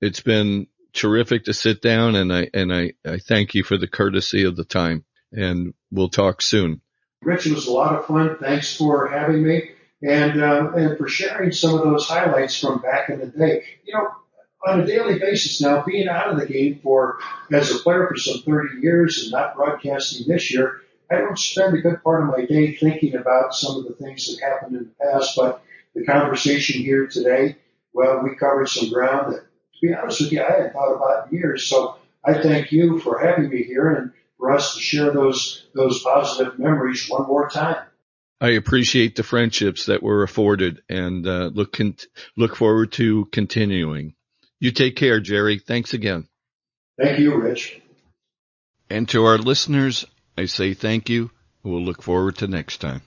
It's been terrific to sit down and I, and I, I thank you for the courtesy of the time and we'll talk soon. Rich, it was a lot of fun. Thanks for having me and uh, and for sharing some of those highlights from back in the day. You know, on a daily basis now, being out of the game for as a player for some 30 years and not broadcasting this year, I don't spend a good part of my day thinking about some of the things that happened in the past. But the conversation here today, well, we covered some ground that, to be honest with you, I hadn't thought about in years. So I thank you for having me here and for us to share those those positive memories one more time. I appreciate the friendships that were afforded and uh, look con- look forward to continuing. You take care, Jerry. Thanks again. Thank you, Rich. And to our listeners, I say thank you. We'll look forward to next time.